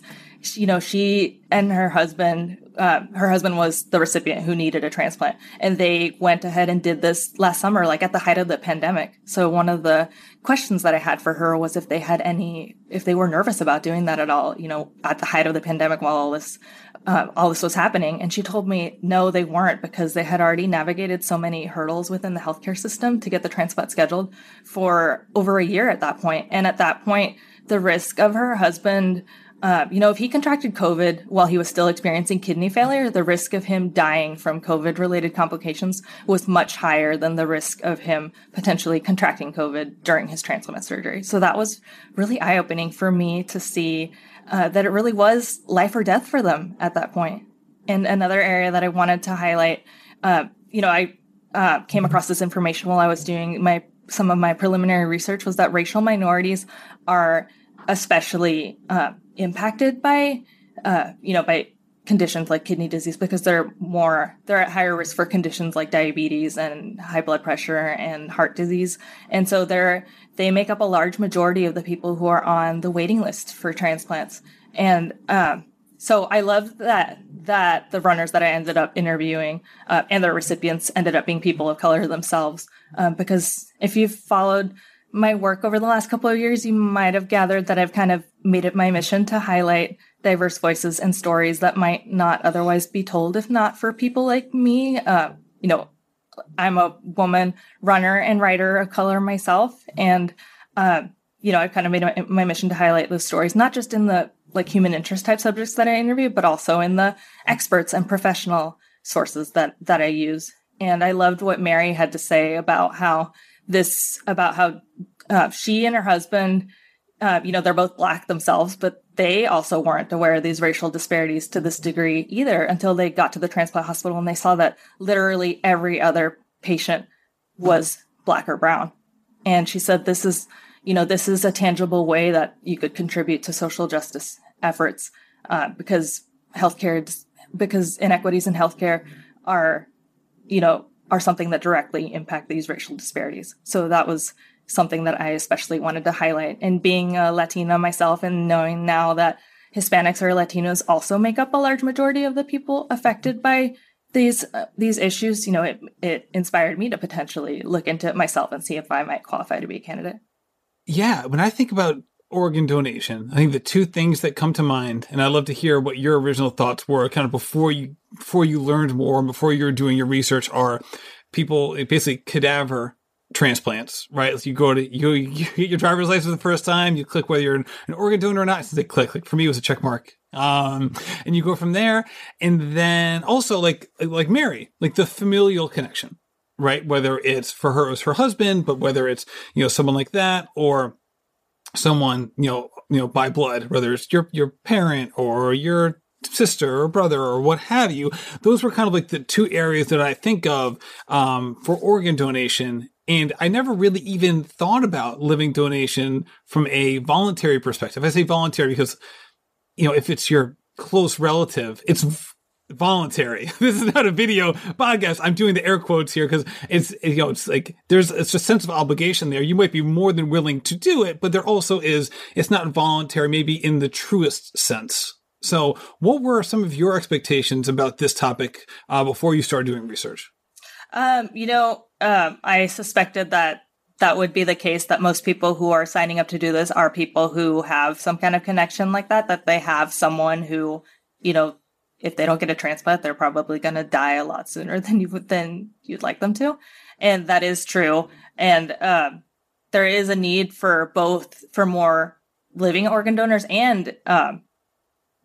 you know, she and her husband, uh, her husband was the recipient who needed a transplant, and they went ahead and did this last summer, like at the height of the pandemic. So one of the questions that I had for her was if they had any, if they were nervous about doing that at all, you know, at the height of the pandemic while all this, uh, all this was happening. And she told me no, they weren't because they had already navigated so many hurdles within the healthcare system to get the transplant scheduled for over a year at that point. And at that point, the risk of her husband uh, you know, if he contracted COVID while he was still experiencing kidney failure, the risk of him dying from COVID related complications was much higher than the risk of him potentially contracting COVID during his transplant surgery. So that was really eye opening for me to see uh, that it really was life or death for them at that point. And another area that I wanted to highlight, uh, you know, I uh, came across this information while I was doing my some of my preliminary research was that racial minorities are especially uh, impacted by, uh, you know, by conditions like kidney disease because they're more they're at higher risk for conditions like diabetes and high blood pressure and heart disease and so they're they make up a large majority of the people who are on the waiting list for transplants and um, so i love that that the runners that i ended up interviewing uh, and their recipients ended up being people of color themselves um, because if you've followed my work over the last couple of years, you might have gathered that I've kind of made it my mission to highlight diverse voices and stories that might not otherwise be told if not for people like me. Uh, you know, I'm a woman runner and writer of color myself. And, uh, you know, I've kind of made my mission to highlight those stories, not just in the like human interest type subjects that I interview, but also in the experts and professional sources that, that I use. And I loved what Mary had to say about how this about how uh, she and her husband, uh, you know, they're both black themselves, but they also weren't aware of these racial disparities to this degree either until they got to the transplant hospital and they saw that literally every other patient was black or brown. And she said, this is, you know, this is a tangible way that you could contribute to social justice efforts uh, because healthcare, because inequities in healthcare are, you know, are something that directly impact these racial disparities. So that was something that I especially wanted to highlight. And being a Latina myself and knowing now that Hispanics or Latinos also make up a large majority of the people affected by these uh, these issues. You know, it it inspired me to potentially look into it myself and see if I might qualify to be a candidate. Yeah, when I think about organ donation, I think the two things that come to mind, and I'd love to hear what your original thoughts were, kind of before you before you learned more and before you were doing your research, are people basically cadaver transplants, right? So you go to you, you get your driver's license the first time, you click whether you're an, an organ donor or not. So they click. Like for me, it was a check mark. Um, and you go from there, and then also like like Mary, like the familial connection, right? Whether it's for her, it was her husband, but whether it's you know someone like that or someone you know you know by blood, whether it's your your parent or your sister or brother or what have you. Those were kind of like the two areas that I think of um, for organ donation. And I never really even thought about living donation from a voluntary perspective. I say voluntary because, you know, if it's your close relative, it's voluntary. This is not a video podcast. I'm doing the air quotes here because it's you know it's like there's it's a sense of obligation there. You might be more than willing to do it, but there also is it's not voluntary, maybe in the truest sense. So, what were some of your expectations about this topic uh, before you started doing research? Um, you know, um, I suspected that that would be the case that most people who are signing up to do this are people who have some kind of connection like that, that they have someone who, you know, if they don't get a transplant, they're probably going to die a lot sooner than you would than you'd like them to, and that is true. And um, there is a need for both for more living organ donors and um,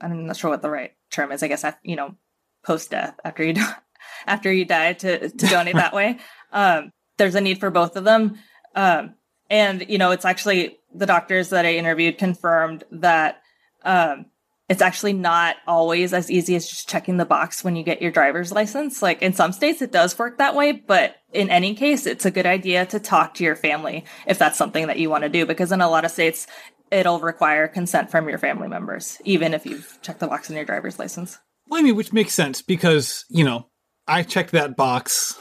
I'm not sure what the right term is. I guess you know post death after you after you die to to donate that way. Um, there's a need for both of them, um, and you know it's actually the doctors that I interviewed confirmed that um, it's actually not always as easy as just checking the box when you get your driver's license. Like in some states, it does work that way, but in any case, it's a good idea to talk to your family if that's something that you want to do, because in a lot of states, it'll require consent from your family members, even if you've checked the box in your driver's license. Well, I mean, which makes sense because, you know, I checked that box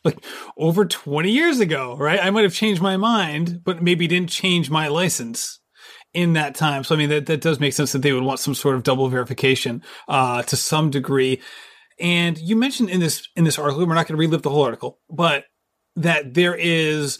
like over 20 years ago, right? I might have changed my mind, but maybe didn't change my license in that time. So I mean that, that does make sense that they would want some sort of double verification uh, to some degree. And you mentioned in this in this article, we're not going to relive the whole article, but that there is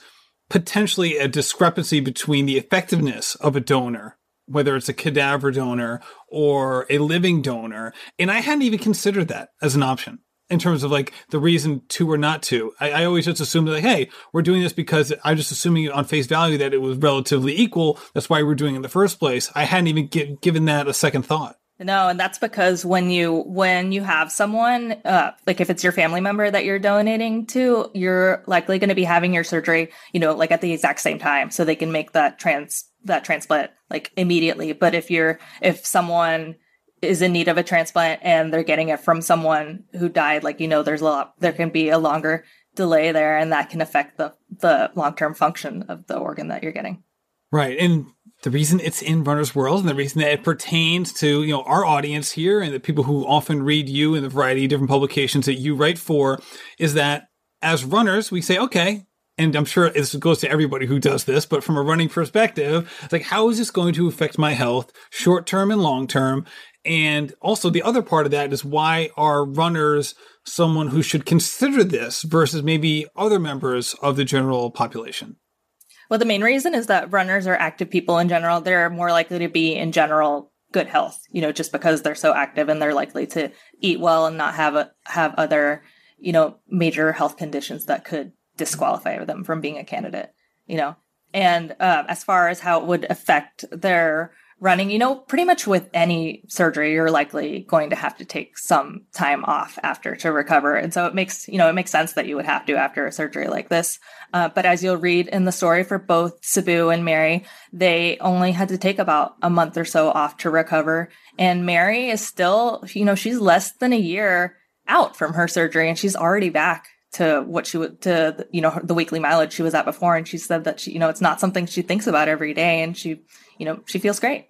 potentially a discrepancy between the effectiveness of a donor, whether it's a cadaver donor or a living donor. And I hadn't even considered that as an option in terms of like the reason to or not to. I, I always just assumed like, hey, we're doing this because I'm just assuming on face value that it was relatively equal. That's why we're doing it in the first place. I hadn't even get, given that a second thought. No, and that's because when you when you have someone uh, like if it's your family member that you're donating to, you're likely going to be having your surgery, you know, like at the exact same time, so they can make that trans that transplant like immediately. But if you're if someone is in need of a transplant and they're getting it from someone who died, like, you know, there's a lot, there can be a longer delay there and that can affect the, the long term function of the organ that you're getting. Right. And the reason it's in Runner's World and the reason that it pertains to, you know, our audience here and the people who often read you in the variety of different publications that you write for is that as runners, we say, okay, and I'm sure this goes to everybody who does this, but from a running perspective, it's like, how is this going to affect my health, short term and long term? And also the other part of that is why are runners someone who should consider this versus maybe other members of the general population? Well, the main reason is that runners are active people in general. They're more likely to be in general good health, you know, just because they're so active and they're likely to eat well and not have a, have other, you know, major health conditions that could disqualify them from being a candidate, you know. And uh, as far as how it would affect their running, you know, pretty much with any surgery, you're likely going to have to take some time off after to recover. And so it makes, you know, it makes sense that you would have to after a surgery like this. Uh, but as you'll read in the story for both Sabu and Mary, they only had to take about a month or so off to recover. And Mary is still, you know, she's less than a year out from her surgery and she's already back to what she would to you know the weekly mileage she was at before and she said that she you know it's not something she thinks about every day and she you know she feels great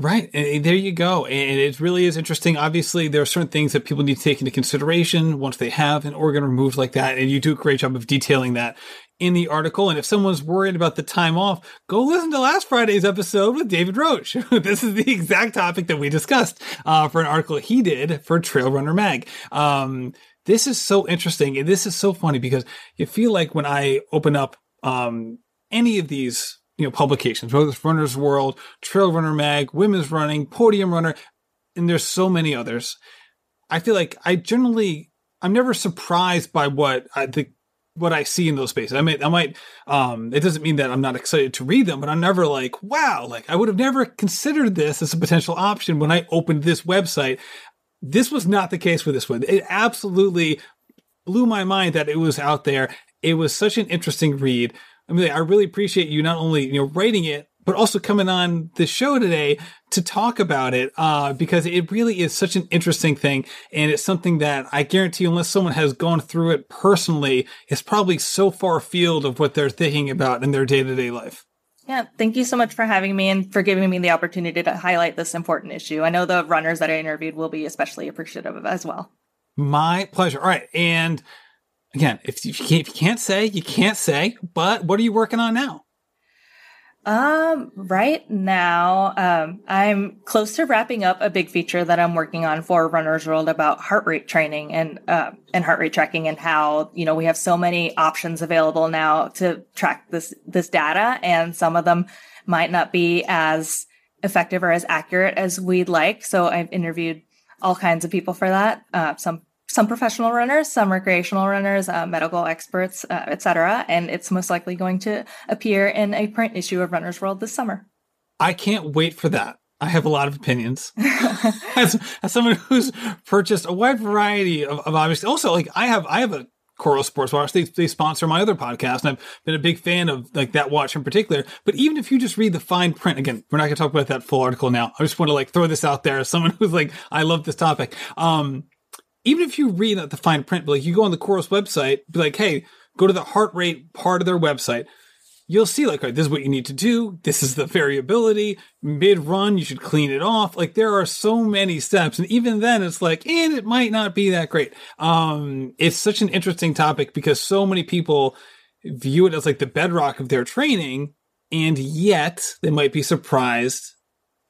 Right. And there you go. And it really is interesting. Obviously, there are certain things that people need to take into consideration once they have an organ removed like that. And you do a great job of detailing that in the article. And if someone's worried about the time off, go listen to last Friday's episode with David Roach. this is the exact topic that we discussed uh, for an article he did for Trail Runner Mag. Um, this is so interesting. And this is so funny because you feel like when I open up um, any of these you know, publications, whether it's Runner's World, Trail Runner Mag, Women's Running, Podium Runner, and there's so many others. I feel like I generally, I'm never surprised by what I think, what I see in those spaces. I might, I might, um, it doesn't mean that I'm not excited to read them, but I'm never like, wow, like I would have never considered this as a potential option when I opened this website. This was not the case for this one. It absolutely blew my mind that it was out there. It was such an interesting read. I mean, I really appreciate you not only, you know, writing it, but also coming on the show today to talk about it, uh, because it really is such an interesting thing. And it's something that I guarantee, unless someone has gone through it personally, is probably so far afield of what they're thinking about in their day to day life. Yeah, thank you so much for having me and for giving me the opportunity to highlight this important issue. I know the runners that I interviewed will be especially appreciative of as well. My pleasure. All right. And again, if you can't, if you can't say, you can't say. But what are you working on now? Um, right now, um, I'm close to wrapping up a big feature that I'm working on for Runner's World about heart rate training and uh, and heart rate tracking and how you know we have so many options available now to track this this data, and some of them might not be as effective or as accurate as we'd like. So I've interviewed all kinds of people for that. Uh, some some professional runners, some recreational runners, uh, medical experts, uh, etc. And it's most likely going to appear in a print issue of Runner's World this summer. I can't wait for that. I have a lot of opinions as, as someone who's purchased a wide variety of, of obviously also like I have I have a Coros Sports Watch. They, they sponsor my other podcast, and I've been a big fan of like that watch in particular. But even if you just read the fine print, again, we're not going to talk about that full article now. I just want to like throw this out there as someone who's like, I love this topic. Um, even if you read the fine print, but like you go on the Coros website, be like, hey, go to the heart rate part of their website. You'll see, like, right, this is what you need to do. This is the variability. Mid run, you should clean it off. Like, there are so many steps. And even then, it's like, and it might not be that great. Um, it's such an interesting topic because so many people view it as like the bedrock of their training. And yet they might be surprised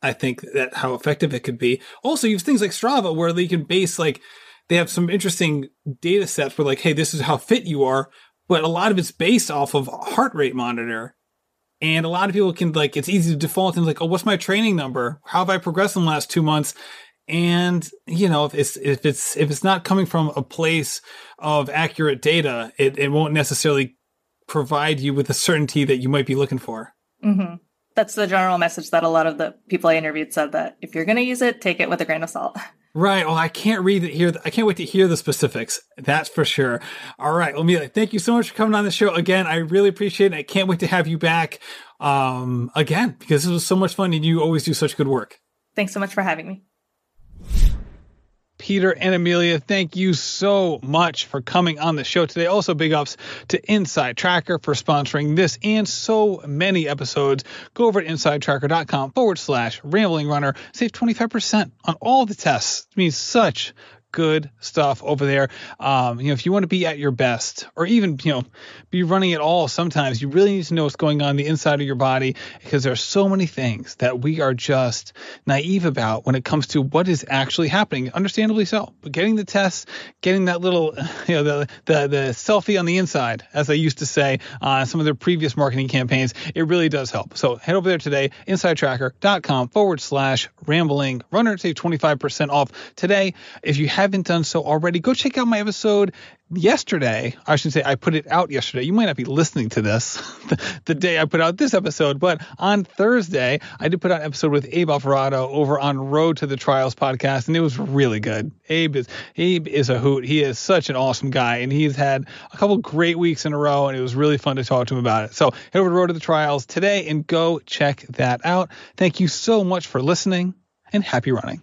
I think that how effective it could be. Also, you have things like Strava where they can base like they have some interesting data sets where like, hey, this is how fit you are, but a lot of it's based off of heart rate monitor. And a lot of people can like, it's easy to default and like, oh, what's my training number? How have I progressed in the last two months? And you know, if it's if it's if it's not coming from a place of accurate data, it, it won't necessarily provide you with the certainty that you might be looking for. Mm-hmm. That's the general message that a lot of the people I interviewed said that if you're going to use it, take it with a grain of salt. Right. Well, I can't read it here. I can't wait to hear the specifics. That's for sure. All right. Well, Mila, thank you so much for coming on the show again. I really appreciate it. I can't wait to have you back um, again because this was so much fun and you always do such good work. Thanks so much for having me. Peter and Emilia, thank you so much for coming on the show today. Also, big ups to InsideTracker for sponsoring this and so many episodes. Go over to insidetracker.com forward slash rambling runner. Save 25% on all the tests. It means such good stuff over there. Um, you know, if you want to be at your best or even, you know, be running at all sometimes, you really need to know what's going on the inside of your body because there are so many things that we are just naive about when it comes to what is actually happening, understandably so. But getting the tests, getting that little, you know, the the, the selfie on the inside, as I used to say on uh, some of their previous marketing campaigns, it really does help. So head over there today, insidetracker.com forward slash rambling runner, save 25% off today. If you haven't done so already, go check out my episode yesterday. I should say I put it out yesterday. You might not be listening to this the, the, day I put out this episode, but on Thursday, I did put out an episode with Abe Alvarado over on Road to the Trials podcast, and it was really good. Abe is Abe is a hoot. He is such an awesome guy, and he's had a couple great weeks in a row, and it was really fun to talk to him about it. So head over to Road to the Trials today and go check that out. Thank you so much for listening, and happy running.